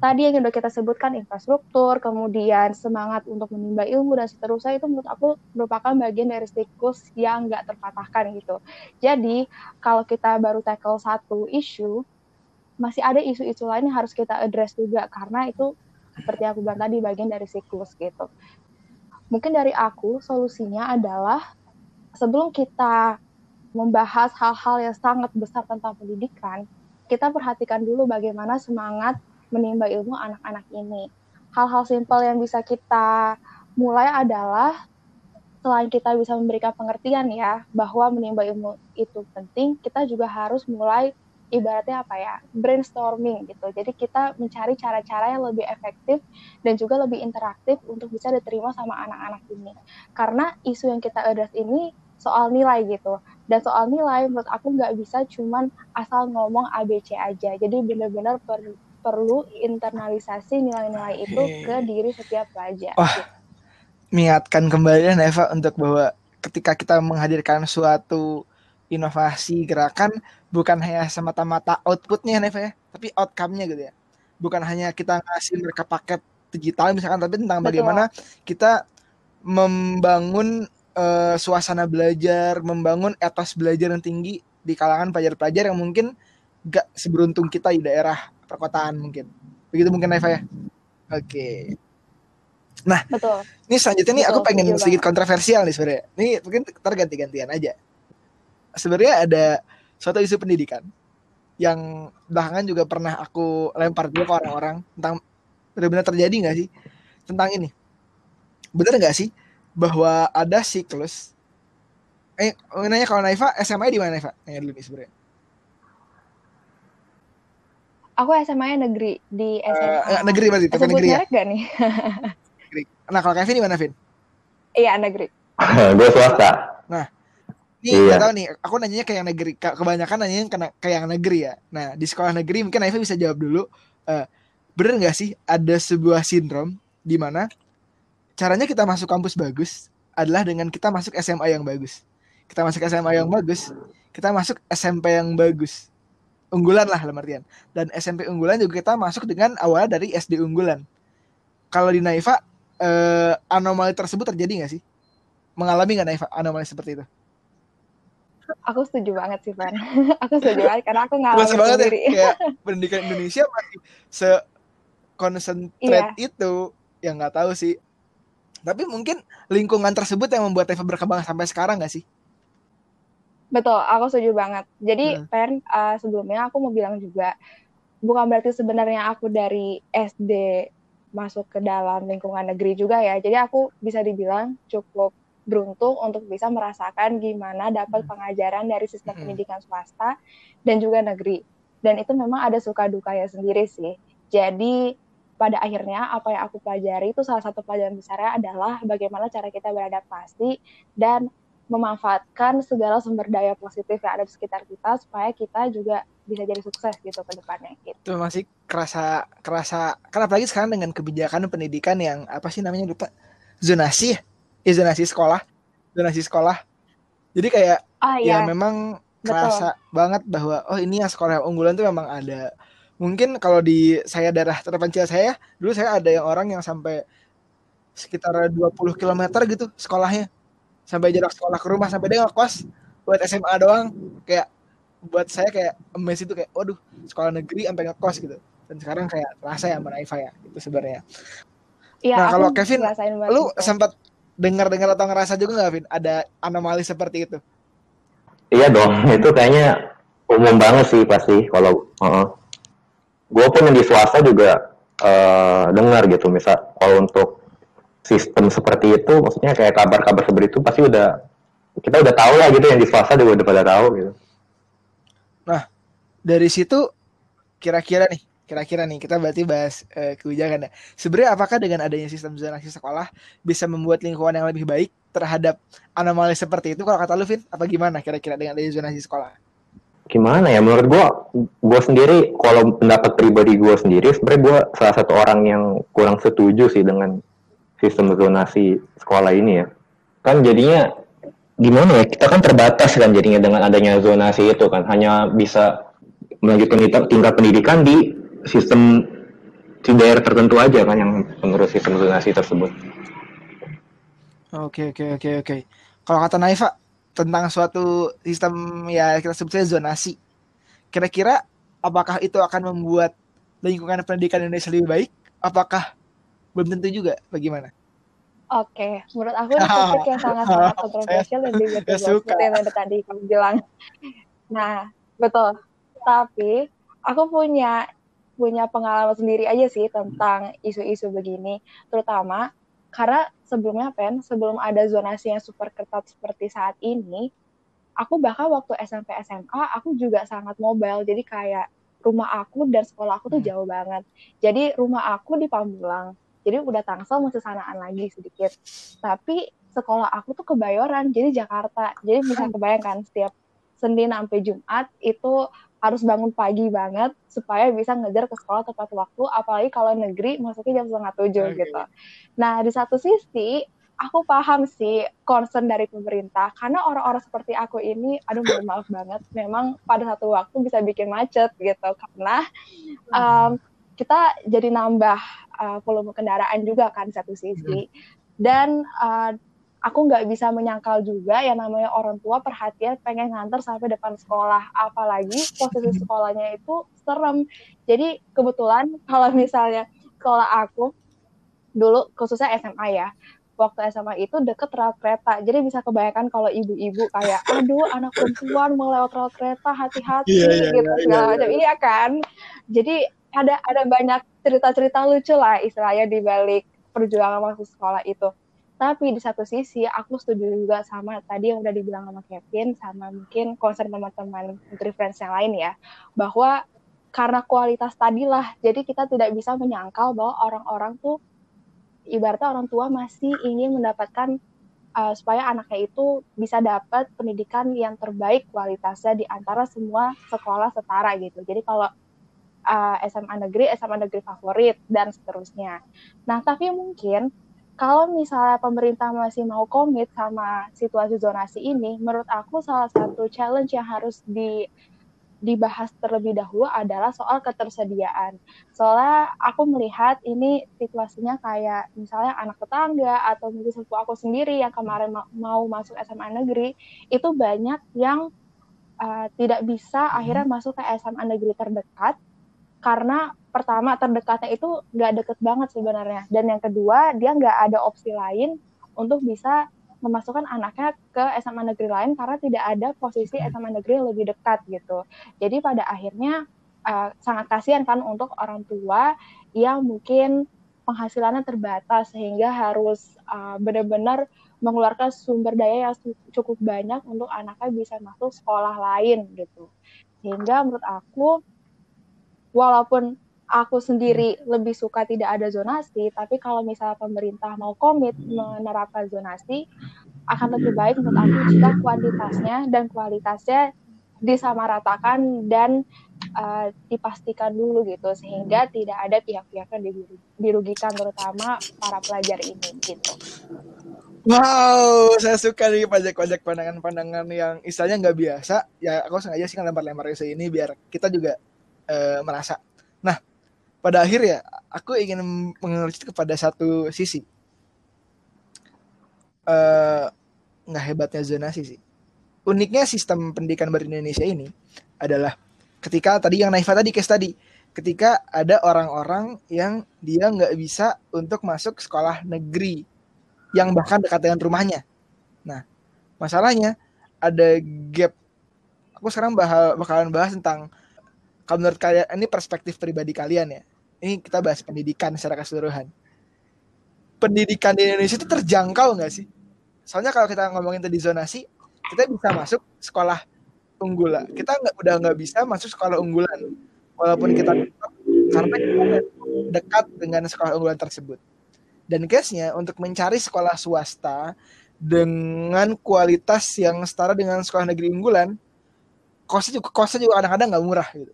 tadi yang udah kita sebutkan infrastruktur, kemudian semangat untuk menimba ilmu dan seterusnya itu menurut aku merupakan bagian dari siklus yang nggak terpatahkan gitu. Jadi kalau kita baru tackle satu isu, masih ada isu-isu lain yang harus kita address juga karena itu seperti aku bilang tadi bagian dari siklus gitu. Mungkin dari aku solusinya adalah sebelum kita membahas hal-hal yang sangat besar tentang pendidikan, kita perhatikan dulu bagaimana semangat menimba ilmu anak-anak ini. Hal-hal simpel yang bisa kita mulai adalah selain kita bisa memberikan pengertian ya bahwa menimba ilmu itu penting, kita juga harus mulai ibaratnya apa ya brainstorming gitu. Jadi kita mencari cara-cara yang lebih efektif dan juga lebih interaktif untuk bisa diterima sama anak-anak ini. Karena isu yang kita address ini soal nilai gitu. Dan soal nilai menurut aku nggak bisa cuman asal ngomong ABC aja. Jadi benar-benar per, perlu internalisasi nilai-nilai itu ke diri setiap pelajar. Wah. gitu. mengingatkan kembali ya Neva untuk bahwa ketika kita menghadirkan suatu inovasi gerakan bukan hanya semata-mata outputnya Neva ya, tapi outcome-nya gitu ya. Bukan hanya kita ngasih mereka paket digital misalkan, tapi tentang Betul. bagaimana kita membangun eh, suasana belajar, membangun etos belajar yang tinggi di kalangan pelajar-pelajar yang mungkin gak seberuntung kita di daerah perkotaan mungkin. Begitu mungkin Neva ya. Oke. Nah, betul. Ini selanjutnya nih aku Betul, pengen setuju sedikit banget. kontroversial nih sebenarnya. Ini mungkin terganti-gantian aja. Sebenarnya ada suatu isu pendidikan yang belakangan juga pernah aku lempar juga ke orang-orang tentang benar-benar terjadi nggak sih tentang ini. Bener nggak sih bahwa ada siklus eh nanya kalau Naifa SMA di mana Naifa? Nanya dulu nih sebenarnya. Aku SMA-nya negeri di SMA. Eh, negeri berarti, tapi negeri ya. gak nih? Negeri. Nah, kalau Kevin di mana, Vin? Iya, negeri. gue swasta. Nih, Iya. nggak tahu nih, aku nanyanya ke yang negeri. Ke- Kebanyakan nanyanya ke, ke yang negeri ya. Nah, di sekolah negeri mungkin Naifa bisa jawab dulu. Eh, bener nggak sih ada sebuah sindrom di mana caranya kita masuk kampus bagus adalah dengan kita masuk SMA yang bagus. Kita masuk SMA yang bagus, kita masuk SMP yang bagus. Unggulan lah dalam artian. Dan SMP unggulan juga kita masuk dengan awal dari SD unggulan. Kalau di Naifa, eh, anomali tersebut terjadi nggak sih? Mengalami nggak Naifa anomali seperti itu? Aku setuju banget sih, Van. aku setuju banget karena aku ngalamin Masa banget ya sendiri. kayak pendidikan Indonesia masih se konsentrat itu yang nggak tahu sih tapi mungkin lingkungan tersebut yang membuat Eva berkembang sampai sekarang nggak sih Betul, aku setuju banget. Jadi, Hmm. Pen, uh, sebelumnya aku mau bilang juga, bukan berarti sebenarnya aku dari SD masuk ke dalam lingkungan negeri juga ya. Jadi aku bisa dibilang cukup beruntung untuk bisa merasakan gimana dapat pengajaran dari sistem Hmm. pendidikan swasta dan juga negeri. Dan itu memang ada suka dukanya sendiri sih. Jadi pada akhirnya apa yang aku pelajari itu salah satu pelajaran besarnya adalah bagaimana cara kita beradaptasi dan memanfaatkan segala sumber daya positif yang ada di sekitar kita supaya kita juga bisa jadi sukses gitu ke depannya gitu. itu masih kerasa kerasa kan apalagi sekarang dengan kebijakan pendidikan yang apa sih namanya lupa zonasi ya Ya, zonasi sekolah zonasi sekolah jadi kayak ya iya, memang betul. kerasa banget bahwa oh ini yang sekolah yang unggulan tuh memang ada mungkin kalau di saya daerah terpencil saya dulu saya ada yang orang yang sampai sekitar 20 km gitu sekolahnya sampai jarak sekolah ke rumah sampai dia ngekos buat SMA doang. Kayak buat saya kayak emes itu kayak waduh sekolah negeri sampai ngekos gitu. Dan sekarang kayak terasa ya sama Naifa ya itu sebenarnya. Iya, Nah, kalau Kevin, lu itu. sempat dengar-dengar atau ngerasa juga nggak Vin? Ada anomali seperti itu? Iya dong, itu kayaknya umum banget sih pasti kalau gue pun yang di swasta juga eh, dengar gitu misal kalau untuk sistem seperti itu maksudnya kayak kabar-kabar seperti itu pasti udah kita udah tahu lah gitu yang di swasta juga udah pada tahu gitu. dari situ kira-kira nih kira-kira nih kita berarti bahas eh, kebijakan ya. Sebenarnya apakah dengan adanya sistem zonasi sekolah bisa membuat lingkungan yang lebih baik terhadap anomali seperti itu kalau kata lu Vin? Apa gimana kira-kira dengan adanya zonasi sekolah? Gimana ya? Menurut gue, gue sendiri kalau pendapat pribadi gue sendiri sebenarnya gue salah satu orang yang kurang setuju sih dengan sistem zonasi sekolah ini ya. Kan jadinya gimana ya kita kan terbatas kan jadinya dengan adanya zonasi itu kan hanya bisa melanjutkan tingkat- pendidikan di sistem di daerah tertentu aja kan yang menurut sistem zonasi tersebut. oke oke oke oke kalau kata Naifa tentang suatu sistem ya kita sebutnya zonasi kira-kira apakah itu akan membuat lingkungan pendidikan Indonesia lebih baik apakah belum tentu juga bagaimana Oke, menurut aku ini topik yang sangat-sangat kontroversial dan debatable suka. seperti yang tadi kamu bilang. Nah, betul. Tapi aku punya punya pengalaman sendiri aja sih tentang isu-isu begini, terutama karena sebelumnya Pen, sebelum ada zonasi yang super ketat seperti saat ini, aku bahkan waktu SMP SMA aku juga sangat mobile. Jadi kayak rumah aku dan sekolah aku tuh Hmm. jauh banget. Jadi rumah aku di Pamulang. Jadi udah Tangsel masih sanaan lagi sedikit. Tapi sekolah aku tuh kebayoran, jadi Jakarta. Jadi bisa kebayangkan setiap Senin sampai Jumat itu harus bangun pagi banget supaya bisa ngejar ke sekolah tepat waktu. Apalagi kalau negeri masuknya jam setengah tujuh Oke. gitu. Nah di satu sisi aku paham sih concern dari pemerintah karena orang-orang seperti aku ini, aduh mohon maaf banget, memang pada satu waktu bisa bikin macet gitu karena um, kita jadi nambah uh, volume kendaraan juga kan satu sisi. Dan uh, aku nggak bisa menyangkal juga yang namanya orang tua perhatian pengen nganter sampai depan sekolah. Apalagi posisi sekolahnya itu serem. Jadi kebetulan kalau misalnya sekolah aku dulu khususnya SMA ya waktu SMA itu deket rel kereta. Jadi bisa kebayangkan kalau ibu-ibu kayak aduh anak perempuan mau lewat rel kereta hati-hati Iya, iya, gitu. iya, segala iya, macam iya kan? Jadi ada ada banyak cerita-cerita lucu lah istilahnya di balik perjuangan masuk sekolah itu tapi di satu sisi aku setuju juga sama tadi yang udah dibilang sama Kevin sama mungkin concern teman-teman Nutri Friends yang lain ya bahwa karena kualitas tadilah jadi kita tidak bisa menyangkal bahwa orang-orang tuh ibaratnya orang tua masih ingin mendapatkan uh, supaya anaknya itu bisa dapat pendidikan yang terbaik kualitasnya di antara semua sekolah setara gitu. Jadi kalau uh, SMA negeri, SMA negeri favorit dan seterusnya. Nah, tapi mungkin kalau misalnya pemerintah masih mau komit sama situasi zonasi ini, menurut aku salah satu challenge yang harus di dibahas terlebih dahulu adalah soal ketersediaan. Soalnya aku melihat ini situasinya kayak misalnya anak tetangga atau mungkin sepupu aku sendiri yang kemarin ma mau masuk SMA negeri itu banyak yang uh, tidak bisa akhirnya masuk ke SMA negeri terdekat karena pertama terdekatnya itu nggak deket banget sebenarnya dan yang kedua dia nggak ada opsi lain untuk bisa memasukkan anaknya ke SMA negeri lain karena tidak ada posisi SMA negeri lebih dekat gitu. Jadi pada akhirnya uh, sangat kasihan kan untuk orang tua yang mungkin penghasilannya terbatas sehingga harus uh, benar-benar mengeluarkan sumber daya yang cukup banyak untuk anaknya bisa masuk sekolah lain gitu. Sehingga menurut aku walaupun aku sendiri lebih suka tidak ada zonasi, tapi kalau misalnya pemerintah mau komit menerapkan zonasi, akan lebih baik menurut aku jika kuantitasnya dan kualitasnya disamaratakan dan uh, dipastikan dulu gitu sehingga tidak ada pihak-pihak yang dirugikan terutama para pelajar ini gitu. Wow, saya suka nih pajak-pajak pandangan-pandangan yang istilahnya nggak biasa. Ya aku sengaja sih lempar-lempar isu ini biar kita juga uh, merasa. Nah, pada akhir ya aku ingin mengerucut kepada satu sisi. Uh, nggak hebatnya zonasi sih. Uniknya sistem pendidikan baru Indonesia ini adalah ketika tadi yang Naifa tadi case tadi ketika ada orang-orang yang dia nggak bisa untuk masuk sekolah negeri yang bahkan dekat dengan rumahnya. Nah masalahnya ada gap. Aku sekarang bakal bakalan bahas tentang kalau menurut kalian ini perspektif pribadi kalian ya ini kita bahas pendidikan secara keseluruhan. Pendidikan di Indonesia itu terjangkau nggak sih? Soalnya kalau kita ngomongin tadi zonasi, kita bisa masuk sekolah unggulan. Kita nggak udah nggak bisa masuk sekolah unggulan, walaupun kita karena kita dekat dengan sekolah unggulan tersebut. Dan case-nya untuk mencari sekolah swasta dengan kualitas yang setara dengan sekolah negeri unggulan, kosnya juga kosnya juga kadang-kadang nggak murah gitu.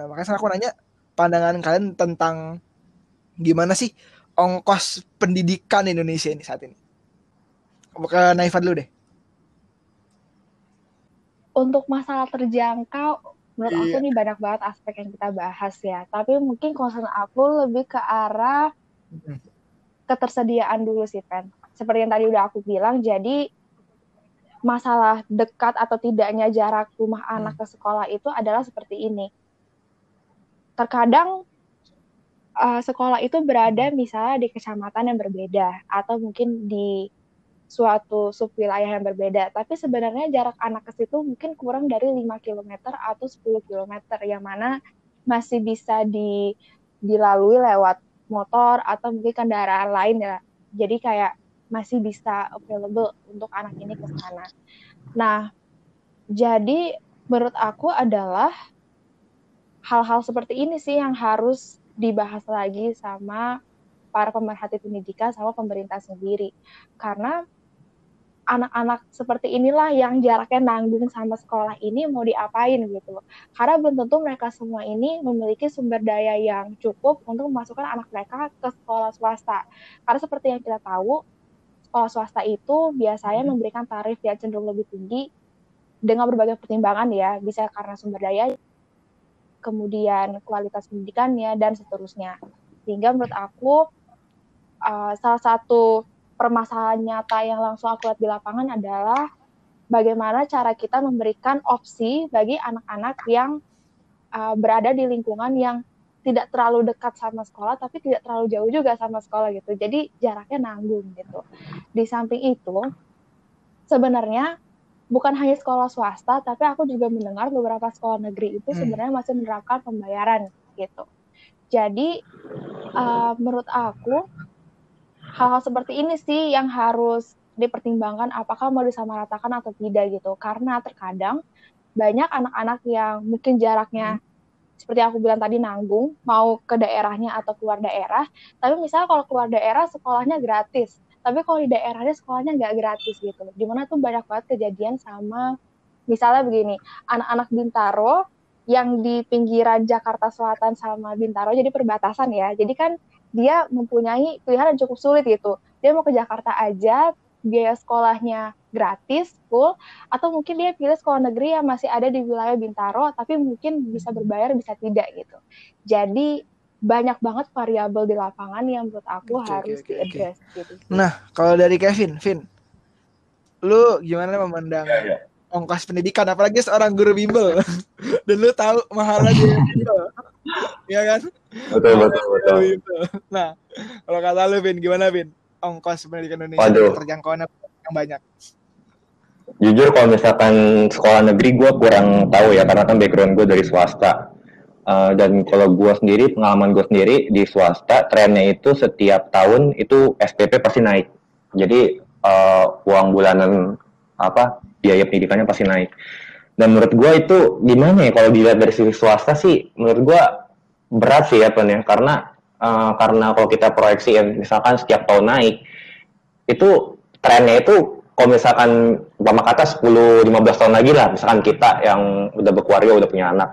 Nah makanya aku nanya pandangan kalian tentang gimana sih ongkos pendidikan Indonesia ini saat ini? Ke Naifa dulu deh. Untuk masalah terjangkau, menurut iya. aku nih banyak banget aspek yang kita bahas ya. Tapi mungkin concern aku lebih ke arah ketersediaan dulu sih, Pen. Seperti yang tadi udah aku bilang, jadi masalah dekat atau tidaknya jarak rumah anak ke sekolah itu adalah seperti ini terkadang uh, sekolah itu berada misalnya di kecamatan yang berbeda atau mungkin di suatu sub wilayah yang berbeda. Tapi sebenarnya jarak anak ke situ mungkin kurang dari 5 km atau 10 km yang mana masih bisa di, dilalui lewat motor atau mungkin kendaraan lain ya. Jadi kayak masih bisa available untuk anak ini ke sana. Nah, jadi menurut aku adalah hal-hal seperti ini sih yang harus dibahas lagi sama para pemerhati pendidikan sama pemerintah sendiri. Karena anak-anak seperti inilah yang jaraknya nanggung sama sekolah ini mau diapain gitu Karena belum tentu mereka semua ini memiliki sumber daya yang cukup untuk memasukkan anak mereka ke sekolah swasta. Karena seperti yang kita tahu, sekolah swasta itu biasanya memberikan tarif yang cenderung lebih tinggi dengan berbagai pertimbangan ya, bisa karena sumber daya kemudian kualitas pendidikannya dan seterusnya. Sehingga menurut aku uh, salah satu permasalahan nyata yang langsung aku lihat di lapangan adalah bagaimana cara kita memberikan opsi bagi anak-anak yang uh, berada di lingkungan yang tidak terlalu dekat sama sekolah tapi tidak terlalu jauh juga sama sekolah gitu jadi jaraknya nanggung gitu di samping itu sebenarnya bukan hanya sekolah swasta, tapi aku juga mendengar beberapa sekolah negeri itu Hmm. sebenarnya masih menerapkan pembayaran gitu. Jadi uh, menurut aku hal-hal seperti ini sih yang harus dipertimbangkan apakah mau disamaratakan atau tidak gitu. Karena terkadang banyak anak-anak yang mungkin jaraknya seperti aku bilang tadi nanggung mau ke daerahnya atau keluar daerah, tapi misalnya kalau keluar daerah sekolahnya gratis tapi kalau di daerahnya sekolahnya nggak gratis gitu. Di mana tuh banyak banget kejadian sama misalnya begini anak-anak Bintaro yang di pinggiran Jakarta Selatan sama Bintaro jadi perbatasan ya. Jadi kan dia mempunyai pilihan yang cukup sulit gitu. Dia mau ke Jakarta aja biaya sekolahnya gratis full atau mungkin dia pilih sekolah negeri yang masih ada di wilayah Bintaro tapi mungkin bisa berbayar bisa tidak gitu. Jadi banyak banget variabel di lapangan yang menurut aku oke, harus oke. diaddress gitu. Nah, kalau dari Kevin, Vin, lu gimana memandang Iya, ongkos pendidikan, apalagi seorang guru bimbel, dan lu tahu mahalnya dia bimbel, ya kan? Betul, betul, betul. Nah, kalau kata lu, Vin, gimana, Vin? Ongkos pendidikan Indonesia Waduh. terjangkauannya yang banyak. Jujur kalau misalkan sekolah negeri gue kurang tahu ya karena kan background gue dari swasta. Uh, dan kalau gue sendiri pengalaman gue sendiri di swasta trennya itu setiap tahun itu SPP pasti naik. Jadi uh, uang bulanan apa biaya pendidikannya pasti naik. Dan menurut gue itu gimana ya kalau dilihat dari sisi swasta sih menurut gue berat sih ya ya karena uh, karena kalau kita proyeksiin misalkan setiap tahun naik itu trennya itu kalau misalkan umpama kata 10-15 tahun lagi lah misalkan kita yang udah berkeluarga udah punya anak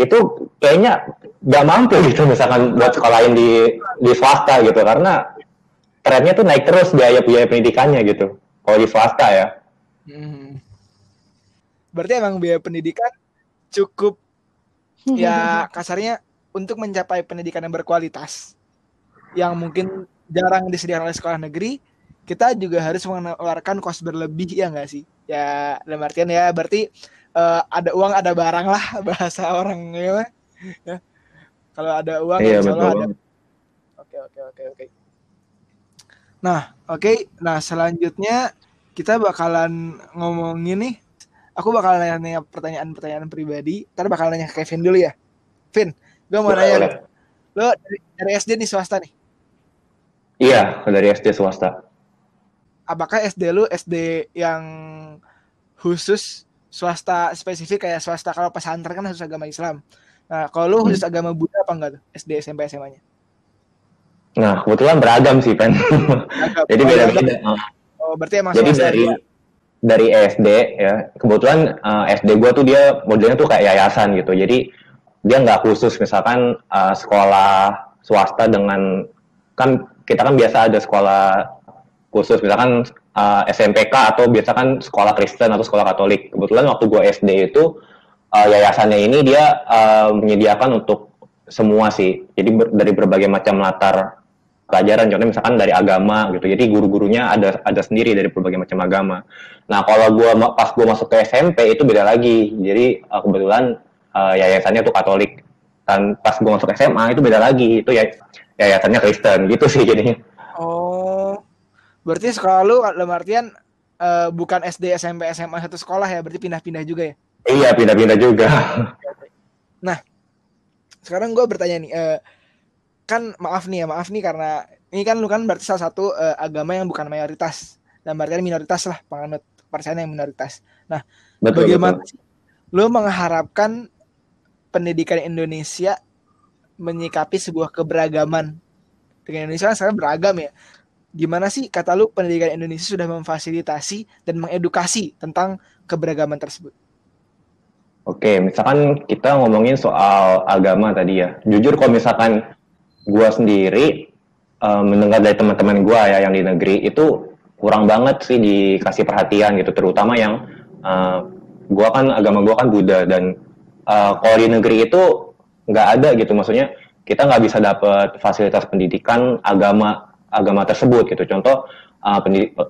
itu kayaknya gak mampu gitu misalkan buat sekolahin di di swasta gitu. Karena trennya tuh naik terus biaya biaya pendidikannya gitu. Kalau di swasta ya. Hmm. Berarti emang biaya pendidikan cukup ya kasarnya untuk mencapai pendidikan yang berkualitas. Yang mungkin jarang disediakan oleh sekolah negeri kita juga harus mengeluarkan kos berlebih ya nggak sih? Ya dalam artian ya berarti eh, ada uang ada barang lah bahasa orang ya. Ya. kalau ada uang iya insya Allah ada. Oke oke oke oke. Nah oke. Nah selanjutnya kita bakalan ngomongin nih. Aku bakal nanya pertanyaan-pertanyaan pribadi. Ntar bakal nanya ke Kevin dulu ya. Vin gue mau Boleh, nanya lo dari, dari SD nih swasta nih? Iya dari SD swasta. Apakah SD lu SD yang khusus swasta spesifik kayak swasta kalau pesantren kan khusus agama Islam. Nah kalau lu Hmm. khusus agama Buddha apa enggak tuh? SD SMP SMA nya nah kebetulan beragam sih Pen. Jadi beda beda oh berarti emang jadi dari ya? dari SD ya. Kebetulan uh, SD gua tuh dia modelnya tuh kayak yayasan gitu. Jadi dia nggak khusus. Misalkan uh, sekolah swasta dengan kan kita kan biasa ada sekolah khusus. Misalkan uh, SMPK atau biasa kan sekolah Kristen atau sekolah Katolik. Kebetulan waktu gua SD itu uh, yayasannya ini dia uh, menyediakan untuk semua sih. Jadi ber- dari berbagai macam latar pelajaran. Contohnya misalkan dari agama gitu. Jadi guru-gurunya ada ada sendiri dari berbagai macam agama. Nah kalau ma- pas gua masuk ke SMP itu beda lagi. Jadi uh, kebetulan uh, yayasannya tuh Katolik. Dan pas gua masuk SMA itu beda lagi. Itu ya yayasannya Kristen gitu sih jadinya. Oh berarti sekolah lu dalam artian eh, bukan SD SMP SMA satu sekolah ya? Berarti pindah-pindah juga ya? Iya pindah-pindah juga. Sekarang gue bertanya nih eh, kan maaf nih ya maaf nih karena ini kan lu kan berarti salah satu eh, agama yang bukan mayoritas. Dan berarti minoritas lah penganut kepercayaan yang minoritas. Betul bagaimana betul. lu mengharapkan pendidikan Indonesia menyikapi sebuah keberagaman? Dengan Indonesia kan sekarang beragam ya gimana sih kata lu pendidikan Indonesia sudah memfasilitasi dan mengedukasi tentang keberagaman tersebut? Oke, misalkan kita ngomongin soal agama tadi ya. Jujur kalau misalkan gua sendiri eh, mendengar dari teman-teman gua ya yang di negeri itu kurang banget sih dikasih perhatian gitu, terutama yang eh, gua kan agama gua kan Buddha dan eh, kalau di negeri itu nggak ada gitu, maksudnya kita nggak bisa dapat fasilitas pendidikan agama agama tersebut gitu. Contoh uh,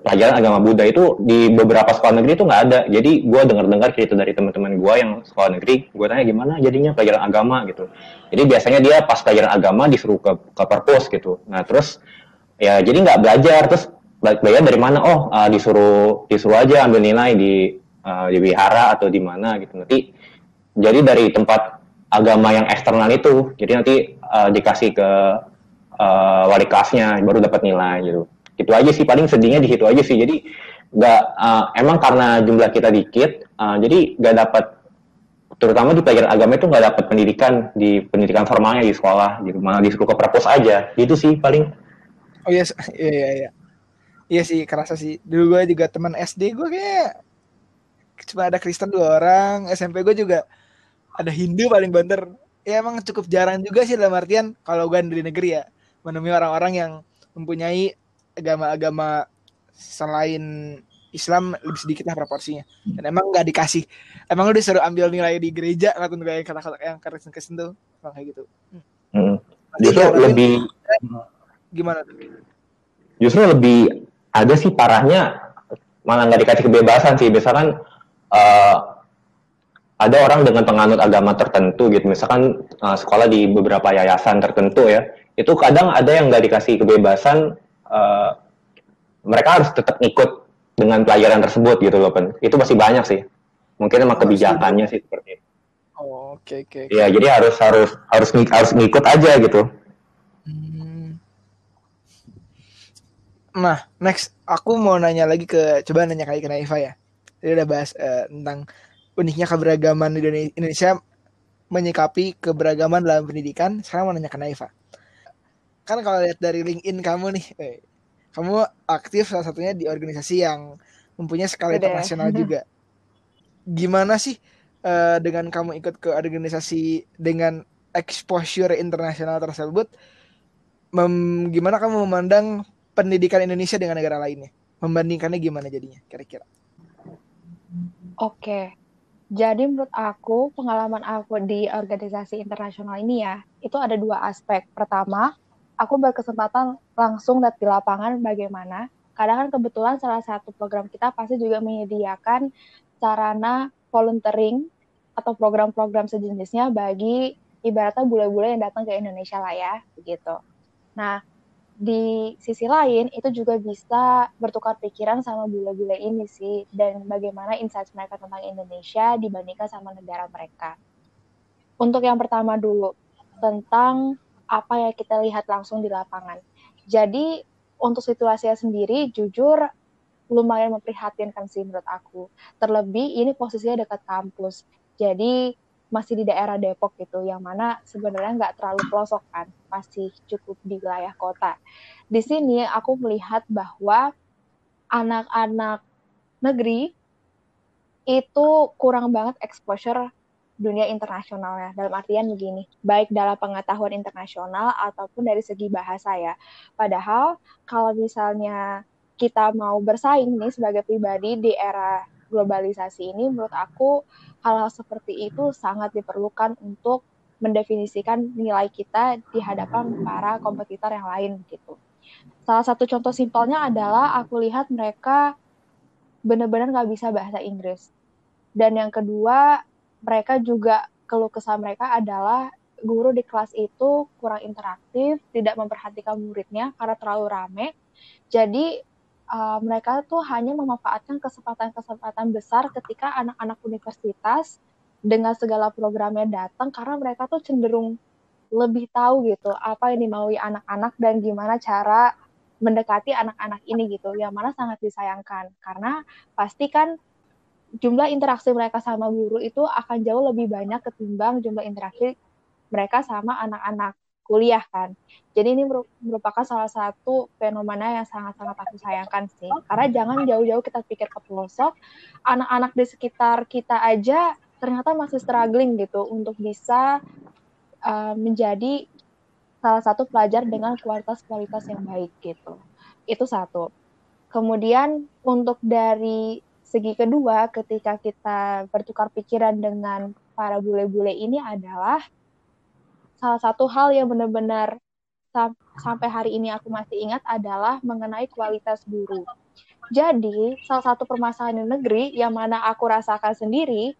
pelajaran agama Buddha itu di beberapa sekolah negeri itu nggak ada. Jadi gue dengar-dengar cerita dari teman-teman gue yang sekolah negeri, gue tanya gimana jadinya pelajaran agama gitu. Jadi biasanya dia pas pelajaran agama disuruh ke ke perpus gitu. Nah terus ya jadi nggak belajar terus belajar dari mana? Oh uh, disuruh disuruh aja ambil nilai di uh, di wihara atau di mana gitu. Nanti jadi dari tempat agama yang eksternal itu, jadi nanti uh, dikasih ke uh, wali kelasnya baru dapat nilai gitu. Itu aja sih paling sedihnya di situ aja sih. Jadi nggak uh, emang karena jumlah kita dikit uh, jadi nggak dapat terutama di pelajaran agama itu nggak dapat pendidikan di pendidikan formalnya di sekolah gitu malah disuruh ke perpus aja. Itu sih paling. Oh yes iya iya iya. Iya sih kerasa sih. Dulu gue juga teman SD gue kayak cuma ada Kristen dua orang. SMP gue juga ada Hindu paling banter. Ya emang cukup jarang juga sih dalam artian kalau gue dari negeri ya menemui orang-orang yang mempunyai agama-agama selain Islam lebih sedikit lah proporsinya. Dan emang nggak dikasih. Emang lu disuruh ambil nilai di gereja kata yang kata-kata yang Kristen Kristen tuh kayak gitu. Hmm. justru ya, lebih gimana tuh? Justru lebih ada sih parahnya malah nggak dikasih kebebasan sih. Misalkan uh, ada orang dengan penganut agama tertentu gitu. Misalkan uh, sekolah di beberapa yayasan tertentu ya itu kadang ada yang nggak dikasih kebebasan uh, mereka harus tetap ikut dengan pelajaran tersebut gitu loh pen. Itu masih banyak sih. Mungkin emang kebijakannya sih seperti itu. Oh, oke okay, oke. Okay, ya jadi harus harus harus harus ngikut aja gitu. Hmm. nah next aku mau nanya lagi ke coba nanya kali ke Naifa ya. Dia udah bahas uh, tentang uniknya keberagaman Indonesia menyikapi keberagaman dalam pendidikan. Sekarang mau nanya ke Naifa kan kalau lihat dari LinkedIn kamu nih, eh, kamu aktif salah satunya di organisasi yang mempunyai skala Udah. internasional juga. Gimana sih uh, dengan kamu ikut ke organisasi dengan exposure internasional tersebut? Mem, gimana kamu memandang pendidikan Indonesia dengan negara lainnya? Membandingkannya gimana jadinya kira-kira? Oke. Jadi menurut aku, pengalaman aku di organisasi internasional ini ya, itu ada dua aspek. Pertama, aku berkesempatan langsung lihat di lapangan bagaimana. Kadang kan kebetulan salah satu program kita pasti juga menyediakan sarana volunteering atau program-program sejenisnya bagi ibaratnya bule-bule yang datang ke Indonesia lah ya, begitu. Nah, di sisi lain itu juga bisa bertukar pikiran sama bule-bule ini sih dan bagaimana insight mereka tentang Indonesia dibandingkan sama negara mereka. Untuk yang pertama dulu tentang apa yang kita lihat langsung di lapangan. Jadi untuk situasinya sendiri jujur lumayan memprihatinkan sih menurut aku. Terlebih ini posisinya dekat kampus. Jadi masih di daerah Depok gitu, yang mana sebenarnya nggak terlalu pelosok kan, masih cukup di wilayah kota. Di sini aku melihat bahwa anak-anak negeri itu kurang banget exposure dunia internasional ya dalam artian begini baik dalam pengetahuan internasional ataupun dari segi bahasa ya padahal kalau misalnya kita mau bersaing nih sebagai pribadi di era globalisasi ini menurut aku hal-hal seperti itu sangat diperlukan untuk mendefinisikan nilai kita di hadapan para kompetitor yang lain gitu. Salah satu contoh simpelnya adalah aku lihat mereka benar-benar nggak bisa bahasa Inggris. Dan yang kedua, mereka juga keluh kesah mereka adalah guru di kelas itu kurang interaktif, tidak memperhatikan muridnya karena terlalu rame. Jadi uh, mereka tuh hanya memanfaatkan kesempatan-kesempatan besar ketika anak-anak universitas dengan segala programnya datang karena mereka tuh cenderung lebih tahu gitu apa yang dimaui anak-anak dan gimana cara mendekati anak-anak ini gitu yang mana sangat disayangkan karena pasti kan jumlah interaksi mereka sama guru itu akan jauh lebih banyak ketimbang jumlah interaksi mereka sama anak-anak kuliah kan. Jadi ini merupakan salah satu fenomena yang sangat-sangat aku sayangkan sih. Karena jangan jauh-jauh kita pikir ke pelosok, anak-anak di sekitar kita aja ternyata masih struggling gitu untuk bisa uh, menjadi salah satu pelajar dengan kualitas-kualitas yang baik gitu. Itu satu. Kemudian untuk dari segi kedua ketika kita bertukar pikiran dengan para bule-bule ini adalah salah satu hal yang benar-benar sam sampai hari ini aku masih ingat adalah mengenai kualitas guru. Jadi, salah satu permasalahan di negeri yang mana aku rasakan sendiri,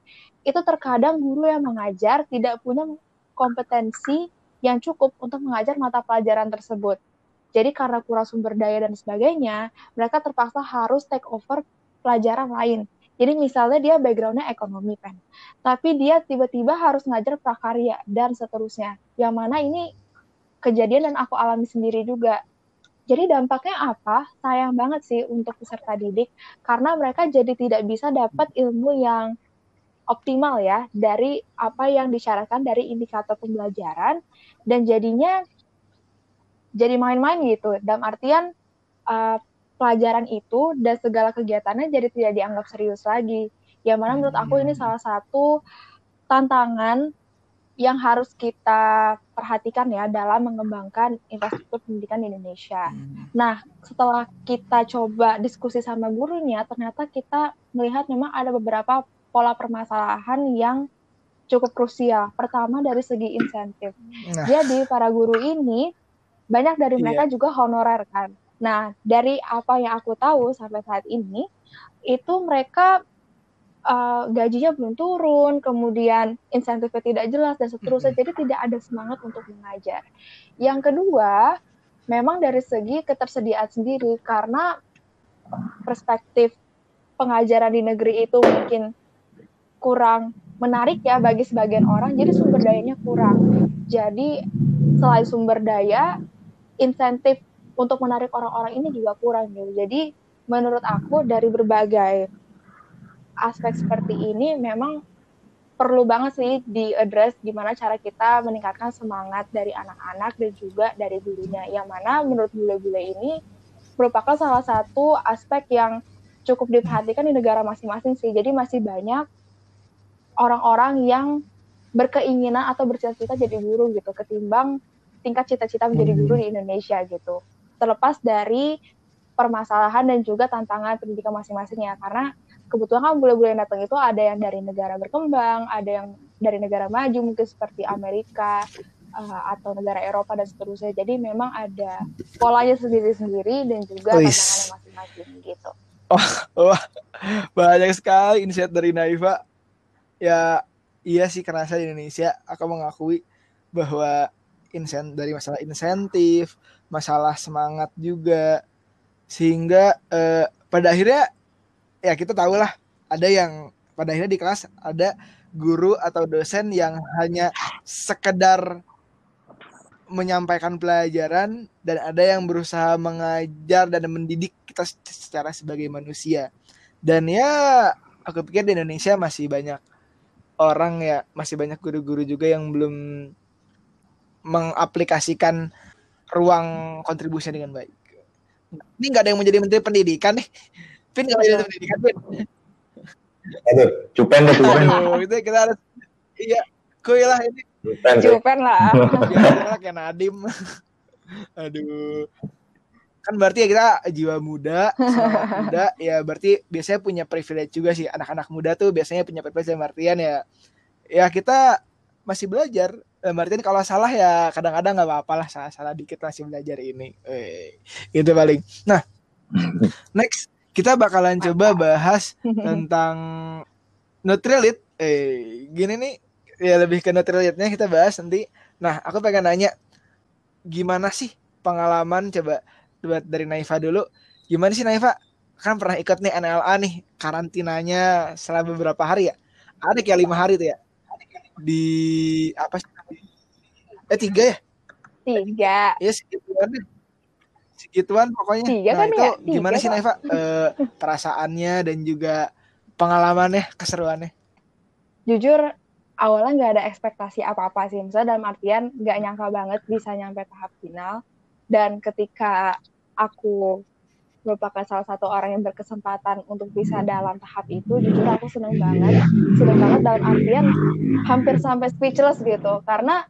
itu terkadang guru yang mengajar tidak punya kompetensi yang cukup untuk mengajar mata pelajaran tersebut. Jadi karena kurang sumber daya dan sebagainya, mereka terpaksa harus take over pelajaran lain. Jadi misalnya dia backgroundnya ekonomi kan, tapi dia tiba-tiba harus ngajar prakarya dan seterusnya. Yang mana ini kejadian dan aku alami sendiri juga. Jadi dampaknya apa? Sayang banget sih untuk peserta didik karena mereka jadi tidak bisa dapat ilmu yang optimal ya dari apa yang disyaratkan dari indikator pembelajaran dan jadinya jadi main-main gitu. Dalam artian uh, pelajaran itu dan segala kegiatannya jadi tidak dianggap serius lagi. Yang mana menurut aku ini hmm. salah satu tantangan yang harus kita perhatikan ya dalam mengembangkan infrastruktur pendidikan di Indonesia. Hmm. Nah, setelah kita coba diskusi sama gurunya, ternyata kita melihat memang ada beberapa pola permasalahan yang cukup krusial. Pertama dari segi insentif. Nah. Jadi para guru ini banyak dari iya. mereka juga honorer kan. Nah, dari apa yang aku tahu sampai saat ini, itu mereka uh, gajinya belum turun, kemudian insentifnya tidak jelas dan seterusnya. Jadi tidak ada semangat untuk mengajar. Yang kedua, memang dari segi ketersediaan sendiri karena perspektif pengajaran di negeri itu mungkin kurang menarik ya bagi sebagian orang, jadi sumber dayanya kurang. Jadi selain sumber daya, insentif untuk menarik orang-orang ini juga kurang gitu. Jadi menurut aku dari berbagai aspek seperti ini memang perlu banget sih di-address gimana cara kita meningkatkan semangat dari anak-anak dan juga dari gurunya. Yang mana menurut bule-bule ini merupakan salah satu aspek yang cukup diperhatikan di negara masing-masing sih. Jadi masih banyak orang-orang yang berkeinginan atau bercita-cita jadi guru gitu ketimbang tingkat cita-cita menjadi guru di Indonesia gitu. Terlepas dari permasalahan dan juga tantangan pendidikan masing-masingnya karena kebetulan kan bule-bule yang datang itu ada yang dari negara berkembang, ada yang dari negara maju mungkin seperti Amerika uh, atau negara Eropa dan seterusnya. Jadi memang ada polanya sendiri-sendiri dan juga tantangannya masing-masing gitu. Oh, wah, banyak sekali insight dari Naifa. Ya, iya sih kerasa di Indonesia aku mengakui bahwa insen dari masalah insentif, masalah semangat juga sehingga uh, pada akhirnya ya kita tahu lah ada yang pada akhirnya di kelas ada guru atau dosen yang hanya sekedar menyampaikan pelajaran dan ada yang berusaha mengajar dan mendidik kita secara sebagai manusia. Dan ya aku pikir di Indonesia masih banyak orang ya masih banyak guru-guru juga yang belum mengaplikasikan ruang kontribusinya dengan baik. Ini nggak ada yang menjadi menteri pendidikan nih. Pin kalau jadi pendidikan Pin. Aduh, cupen deh cupen. Aduh, itu kita harus iya, kuy lah ini. Cupen, cupen lah. Ya, kayak Nadim. Aduh. Kan berarti ya kita jiwa muda, muda, ya berarti biasanya punya privilege juga sih. Anak-anak muda tuh biasanya punya privilege yang artian ya, ya kita masih belajar. Dan berarti kalau salah ya kadang-kadang nggak apa-apa lah salah-salah dikit masih belajar ini. Eh, itu paling. Nah, next kita bakalan coba bahas tentang Nutrilit. Eh, gini nih, ya lebih ke Nutrilitnya kita bahas nanti. Nah, aku pengen nanya, gimana sih pengalaman coba buat dari Naifa dulu. Gimana sih Naifa? Kan pernah ikut nih NLA nih, karantinanya selama beberapa hari ya? Ada kayak lima hari tuh ya? Di apa sih? Eh tiga ya? Tiga. Iya segitu deh segituan pokoknya. Tiga nah, kan itu ya? gimana sih Neva uh, perasaannya dan juga pengalamannya, keseruannya? Jujur awalnya nggak ada ekspektasi apa-apa sih, misalnya dalam artian nggak nyangka banget bisa nyampe tahap final. Dan ketika aku merupakan salah satu orang yang berkesempatan untuk bisa dalam tahap itu, jujur aku seneng banget, seneng banget dalam artian hampir sampai speechless gitu, karena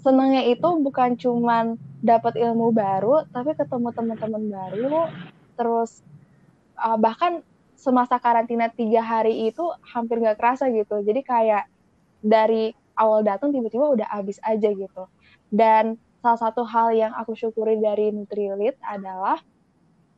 senengnya itu bukan cuman dapat ilmu baru tapi ketemu teman-teman baru. Terus uh, bahkan semasa karantina tiga hari itu hampir nggak kerasa gitu. Jadi kayak dari awal datang tiba-tiba udah habis aja gitu. Dan salah satu hal yang aku syukuri dari Nutrilit adalah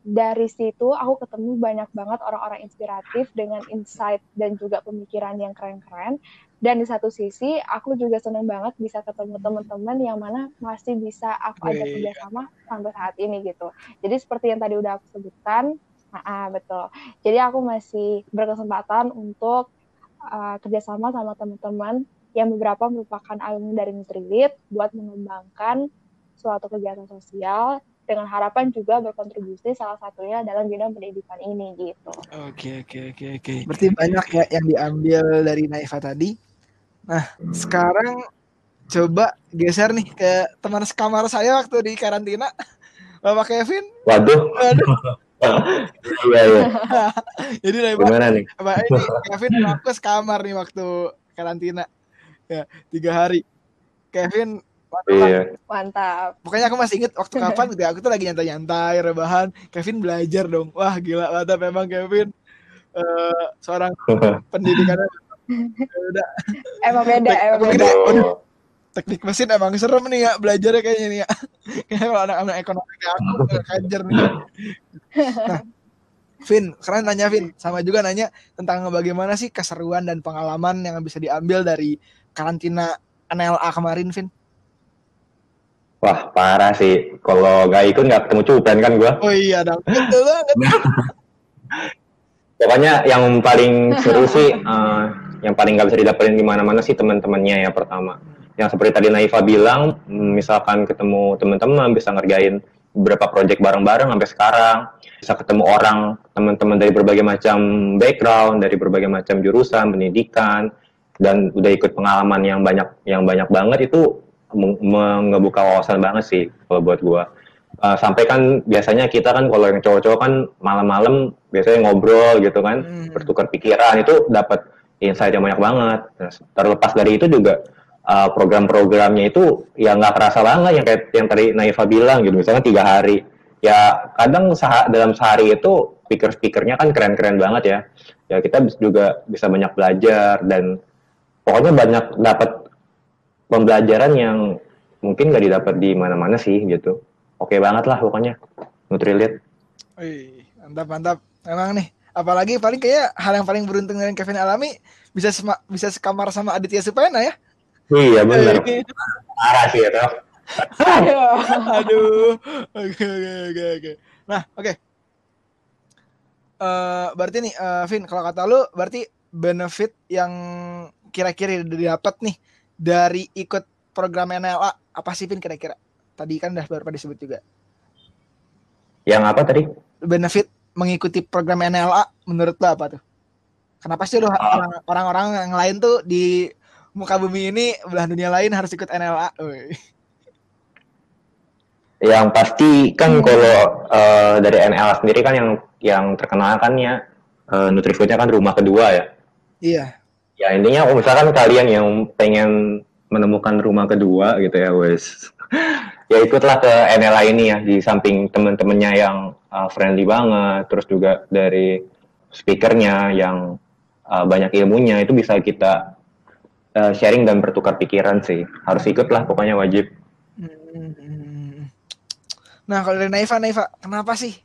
dari situ aku ketemu banyak banget orang-orang inspiratif dengan insight dan juga pemikiran yang keren-keren. Dan di satu sisi aku juga seneng banget bisa ketemu teman-teman yang mana masih bisa aku ajak Wih. kerjasama sampai saat ini gitu. Jadi seperti yang tadi udah aku sebutkan, ah betul. Jadi aku masih berkesempatan untuk uh, kerjasama sama teman-teman yang beberapa merupakan alumni dari Nutrilit buat mengembangkan suatu kegiatan sosial dengan harapan juga berkontribusi salah satunya dalam bidang pendidikan ini gitu. Oke oke oke oke. Berarti banyak ya yang diambil dari Naifa tadi. Nah sekarang coba geser nih ke teman sekamar saya waktu di karantina, Bapak Kevin. Waduh. Waduh. Iya, iya. Jadi Naifa, Gimana nih? Bapak ini Kevin aku sekamar nih waktu karantina, ya tiga hari. Kevin. Iya. Mantap. pokoknya aku masih inget waktu kapan gitu ya, aku tuh lagi nyantai-nyantai, rebahan. Kevin belajar dong. Wah gila mantap memang Kevin. Eh, seorang pendidikannya Ya udah Emang beda, Tek- emang beda. Oh, teknik mesin emang serem nih ya belajarnya kayaknya nih ya. Kayak kalau anak-anak ekonomi kayak aku kayak kajer nih. Nah, Vin, sekarang nanya Vin, sama juga nanya tentang bagaimana sih keseruan dan pengalaman yang bisa diambil dari karantina NLA kemarin, Vin. Wah, parah sih. Kalau gak ikut gak ketemu cupen kan gua. Oh iya dong, betul banget. Pokoknya yang paling seru sih, eh, yang paling nggak bisa didapetin di mana-mana sih teman-temannya ya pertama. Yang seperti tadi Naifa bilang, misalkan ketemu teman-teman bisa ngerjain beberapa project bareng-bareng sampai sekarang, bisa ketemu orang, teman-teman dari berbagai macam background, dari berbagai macam jurusan, pendidikan, dan udah ikut pengalaman yang banyak, yang banyak banget itu ngebuka wawasan banget sih kalau buat gua. Uh, sampai kan biasanya kita kan kalau yang cowok-cowok kan malam-malam biasanya ngobrol gitu kan Hmm. bertukar pikiran itu dapat insight yang banyak banget Nah, terlepas dari itu juga uh, program-programnya itu ya nggak kerasa banget yang kayak yang tadi Naifa bilang gitu misalnya tiga hari ya kadang seha- dalam sehari itu speaker-speakernya kan keren-keren banget ya ya kita juga bisa banyak belajar dan pokoknya banyak dapat pembelajaran yang mungkin nggak didapat di mana-mana sih gitu oke banget lah pokoknya Nutrilit Wih, mantap mantap. Emang nih, apalagi paling kayak hal yang paling beruntung yang Kevin alami bisa sema- bisa sekamar sama Aditya Supena ya. iya bener parah sih itu Aduh. Aduh. Oke oke oke oke. Nah, oke. Eh berarti nih eh, Vin, kalau kata lu berarti benefit yang kira-kira didapat nih dari ikut program NLA apa sih Vin kira-kira? Tadi kan udah beberapa disebut juga. yang apa tadi Benefit mengikuti program NLA menurut lu apa tuh? Kenapa sih lu Ah. orang- orang-orang yang lain tuh di muka bumi ini belahan dunia lain harus ikut NLA? Wih. yang pasti kan kalau eh, dari NL sendiri kan yang yang terkenal kan ya eh, Nutrifoodnya kan rumah kedua ya Iya. Ya intinya kalau misalkan kalian yang pengen menemukan rumah kedua gitu ya wes. Ya ikutlah ke NLA ini ya di samping temen-temennya yang uh, friendly banget terus juga dari speakernya yang uh, banyak ilmunya itu bisa kita uh, sharing dan bertukar pikiran sih. Harus ikutlah pokoknya wajib. Hmm. Nah, kalau dari Naifa, Naifa, kenapa sih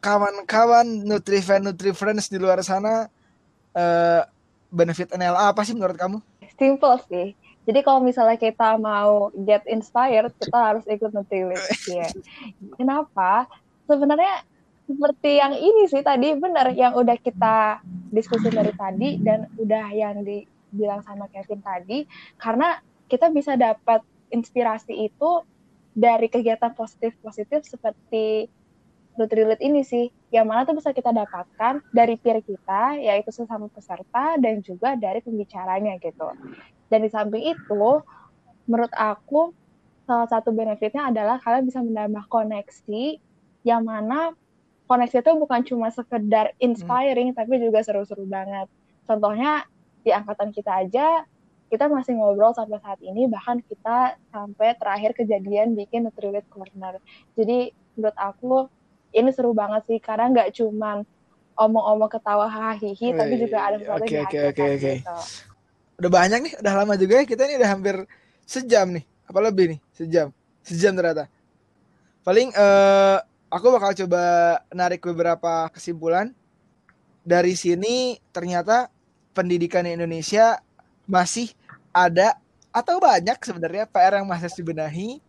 kawan-kawan Nutrifan, Nutrifriends di luar sana eh, benefit NLA apa sih menurut kamu? Simple sih. Jadi kalau misalnya kita mau get inspired, kita harus ikut Nutrilit. Ya. Kenapa? Sebenarnya seperti yang ini sih tadi benar yang udah kita diskusi dari tadi dan udah yang dibilang sama Kevin tadi karena kita bisa dapat inspirasi itu dari kegiatan positif-positif seperti Nutrilit ini sih yang mana tuh bisa kita dapatkan dari peer kita yaitu sesama peserta dan juga dari pembicaranya gitu. Dan di samping itu, menurut aku salah satu benefitnya adalah kalian bisa menambah koneksi yang mana koneksi itu bukan cuma sekedar inspiring tapi juga seru-seru banget. Contohnya di angkatan kita aja kita masih ngobrol sampai saat ini bahkan kita sampai terakhir kejadian bikin Nutrilit Corner. Jadi menurut aku ini seru banget sih karena nggak cuman omong-omong ketawa hahihi tapi juga ada sesuatu Oke, yang oke, dihasilkan oke, oke. gitu. Udah banyak nih, udah lama juga ya kita ini udah hampir sejam nih, apa lebih nih, sejam. Sejam ternyata. Paling eh aku bakal coba narik beberapa kesimpulan. Dari sini ternyata pendidikan di Indonesia masih ada atau banyak sebenarnya PR yang masih dibenahi,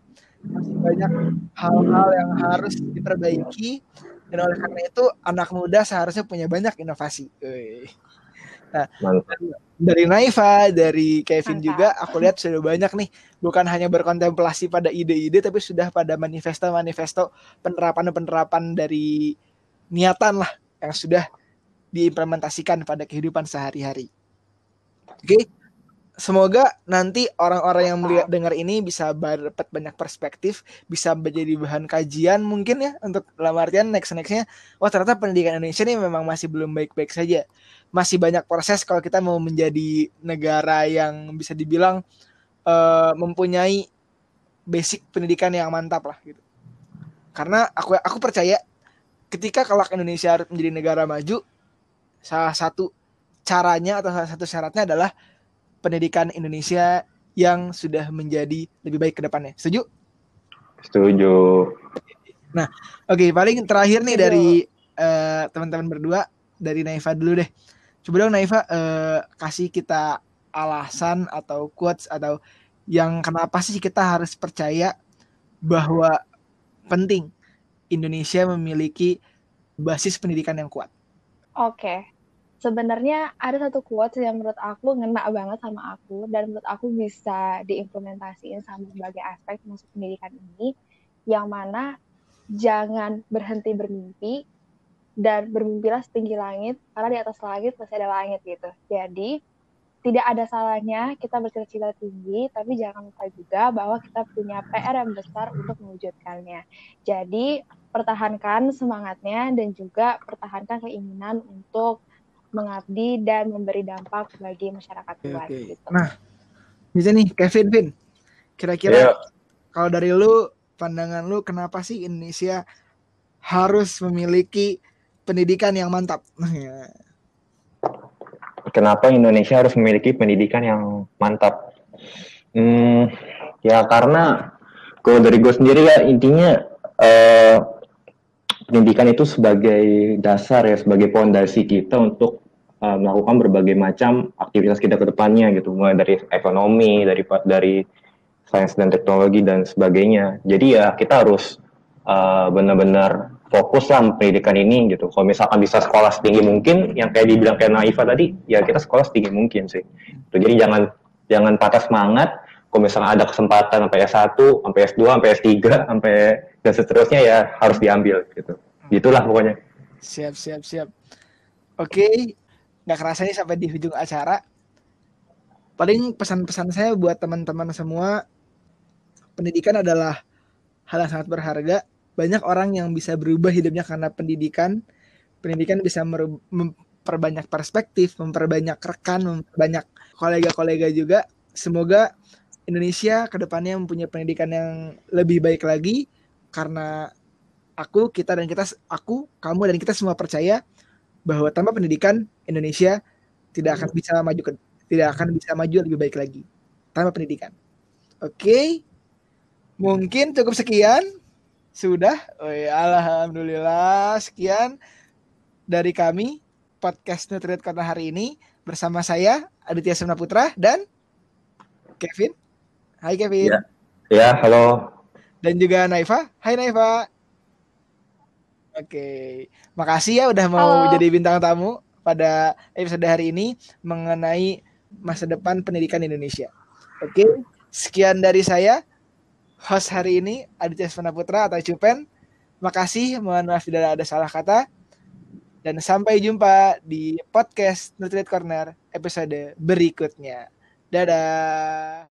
banyak hal-hal yang harus diperbaiki dan oleh karena itu anak muda seharusnya punya banyak inovasi. Nah, dari Naifa, dari Kevin Mantap. juga aku lihat sudah banyak nih bukan hanya berkontemplasi pada ide-ide tapi sudah pada manifesto-manifesto penerapan-penerapan dari niatan lah yang sudah diimplementasikan pada kehidupan sehari-hari. Oke. Semoga nanti orang-orang yang melihat dengar ini bisa dapat banyak perspektif, bisa menjadi bahan kajian mungkin ya untuk dalam artian next nextnya, wah ternyata pendidikan Indonesia ini memang masih belum baik-baik saja, masih banyak proses kalau kita mau menjadi negara yang bisa dibilang eh, mempunyai basic pendidikan yang mantap lah gitu. Karena aku aku percaya ketika kelak Indonesia menjadi negara maju, salah satu caranya atau salah satu syaratnya adalah pendidikan Indonesia yang sudah menjadi lebih baik ke depannya. Setuju? Setuju. Oke, paling terakhir nih Setuju. dari eh, teman-teman berdua, dari Naifa dulu deh. Coba dong Naifa eh, kasih kita alasan atau quotes atau yang kenapa sih kita harus percaya bahwa penting Indonesia memiliki basis pendidikan yang kuat. Oke, sebenarnya ada satu quotes yang menurut aku ngena banget sama aku dan menurut aku bisa diimplementasiin sama berbagai aspek masuk pendidikan ini, yang mana jangan berhenti bermimpi dan bermimpilah setinggi langit karena di atas langit masih ada langit gitu. Jadi tidak ada salahnya kita bercita-cita tinggi, tapi jangan lupa juga bahwa kita punya PR yang besar untuk mewujudkannya. Jadi pertahankan semangatnya dan juga pertahankan keinginan untuk mengabdi dan memberi dampak bagi masyarakat luas Oke. gitu. Nah, bisa nih Kevin, Vin. Kira-kira Ya, kalau dari lu pandangan lu kenapa sih Indonesia harus memiliki pendidikan yang mantap? kenapa Indonesia harus memiliki pendidikan yang mantap? Hmm, ya karena kalau dari gue sendiri ya intinya eh, pendidikan itu sebagai dasar ya sebagai fondasi kita untuk eh, melakukan berbagai macam aktivitas kita ke depannya gitu mulai dari ekonomi dari dari sains dan teknologi dan sebagainya jadi ya kita harus eh, benar-benar fokus lah sama pendidikan ini gitu kalau misalkan bisa sekolah setinggi mungkin yang kayak dibilang kayak Naifa tadi ya kita sekolah setinggi mungkin sih Tuh, jadi jangan jangan patah semangat kalau misalnya ada kesempatan sampai S1, sampai S2, sampai S3, sampai dan seterusnya ya harus diambil gitu. Gitulah pokoknya. Siap, siap, siap. Oke, nggak kerasa nih sampai di ujung acara. Paling pesan-pesan saya buat teman-teman semua, pendidikan adalah hal yang sangat berharga. Banyak orang yang bisa berubah hidupnya karena pendidikan. Pendidikan bisa memperbanyak perspektif, memperbanyak rekan, memperbanyak kolega-kolega juga. Semoga Indonesia ke depannya mempunyai pendidikan yang lebih baik lagi karena aku, kita dan kita, aku, kamu dan kita semua percaya bahwa tanpa pendidikan Indonesia tidak akan bisa maju ke, tidak akan bisa maju lebih baik lagi tanpa pendidikan. Oke, mungkin cukup sekian. Sudah, oh ya, alhamdulillah sekian dari kami podcast Nutrient Kota hari ini bersama saya Aditya Sumna Putra dan Kevin. Hai Kevin. Ya. Ya, halo. Dan juga Naifa. Hai Naifa. Oke, makasih ya udah mau Halo. jadi bintang tamu pada episode hari ini mengenai masa depan pendidikan Indonesia. Oke, sekian dari saya, host hari ini Aditya Putra atau Cupen. Makasih, mohon maaf tidak ada salah kata. Dan sampai jumpa di podcast Nutrit Corner episode berikutnya. Dadah.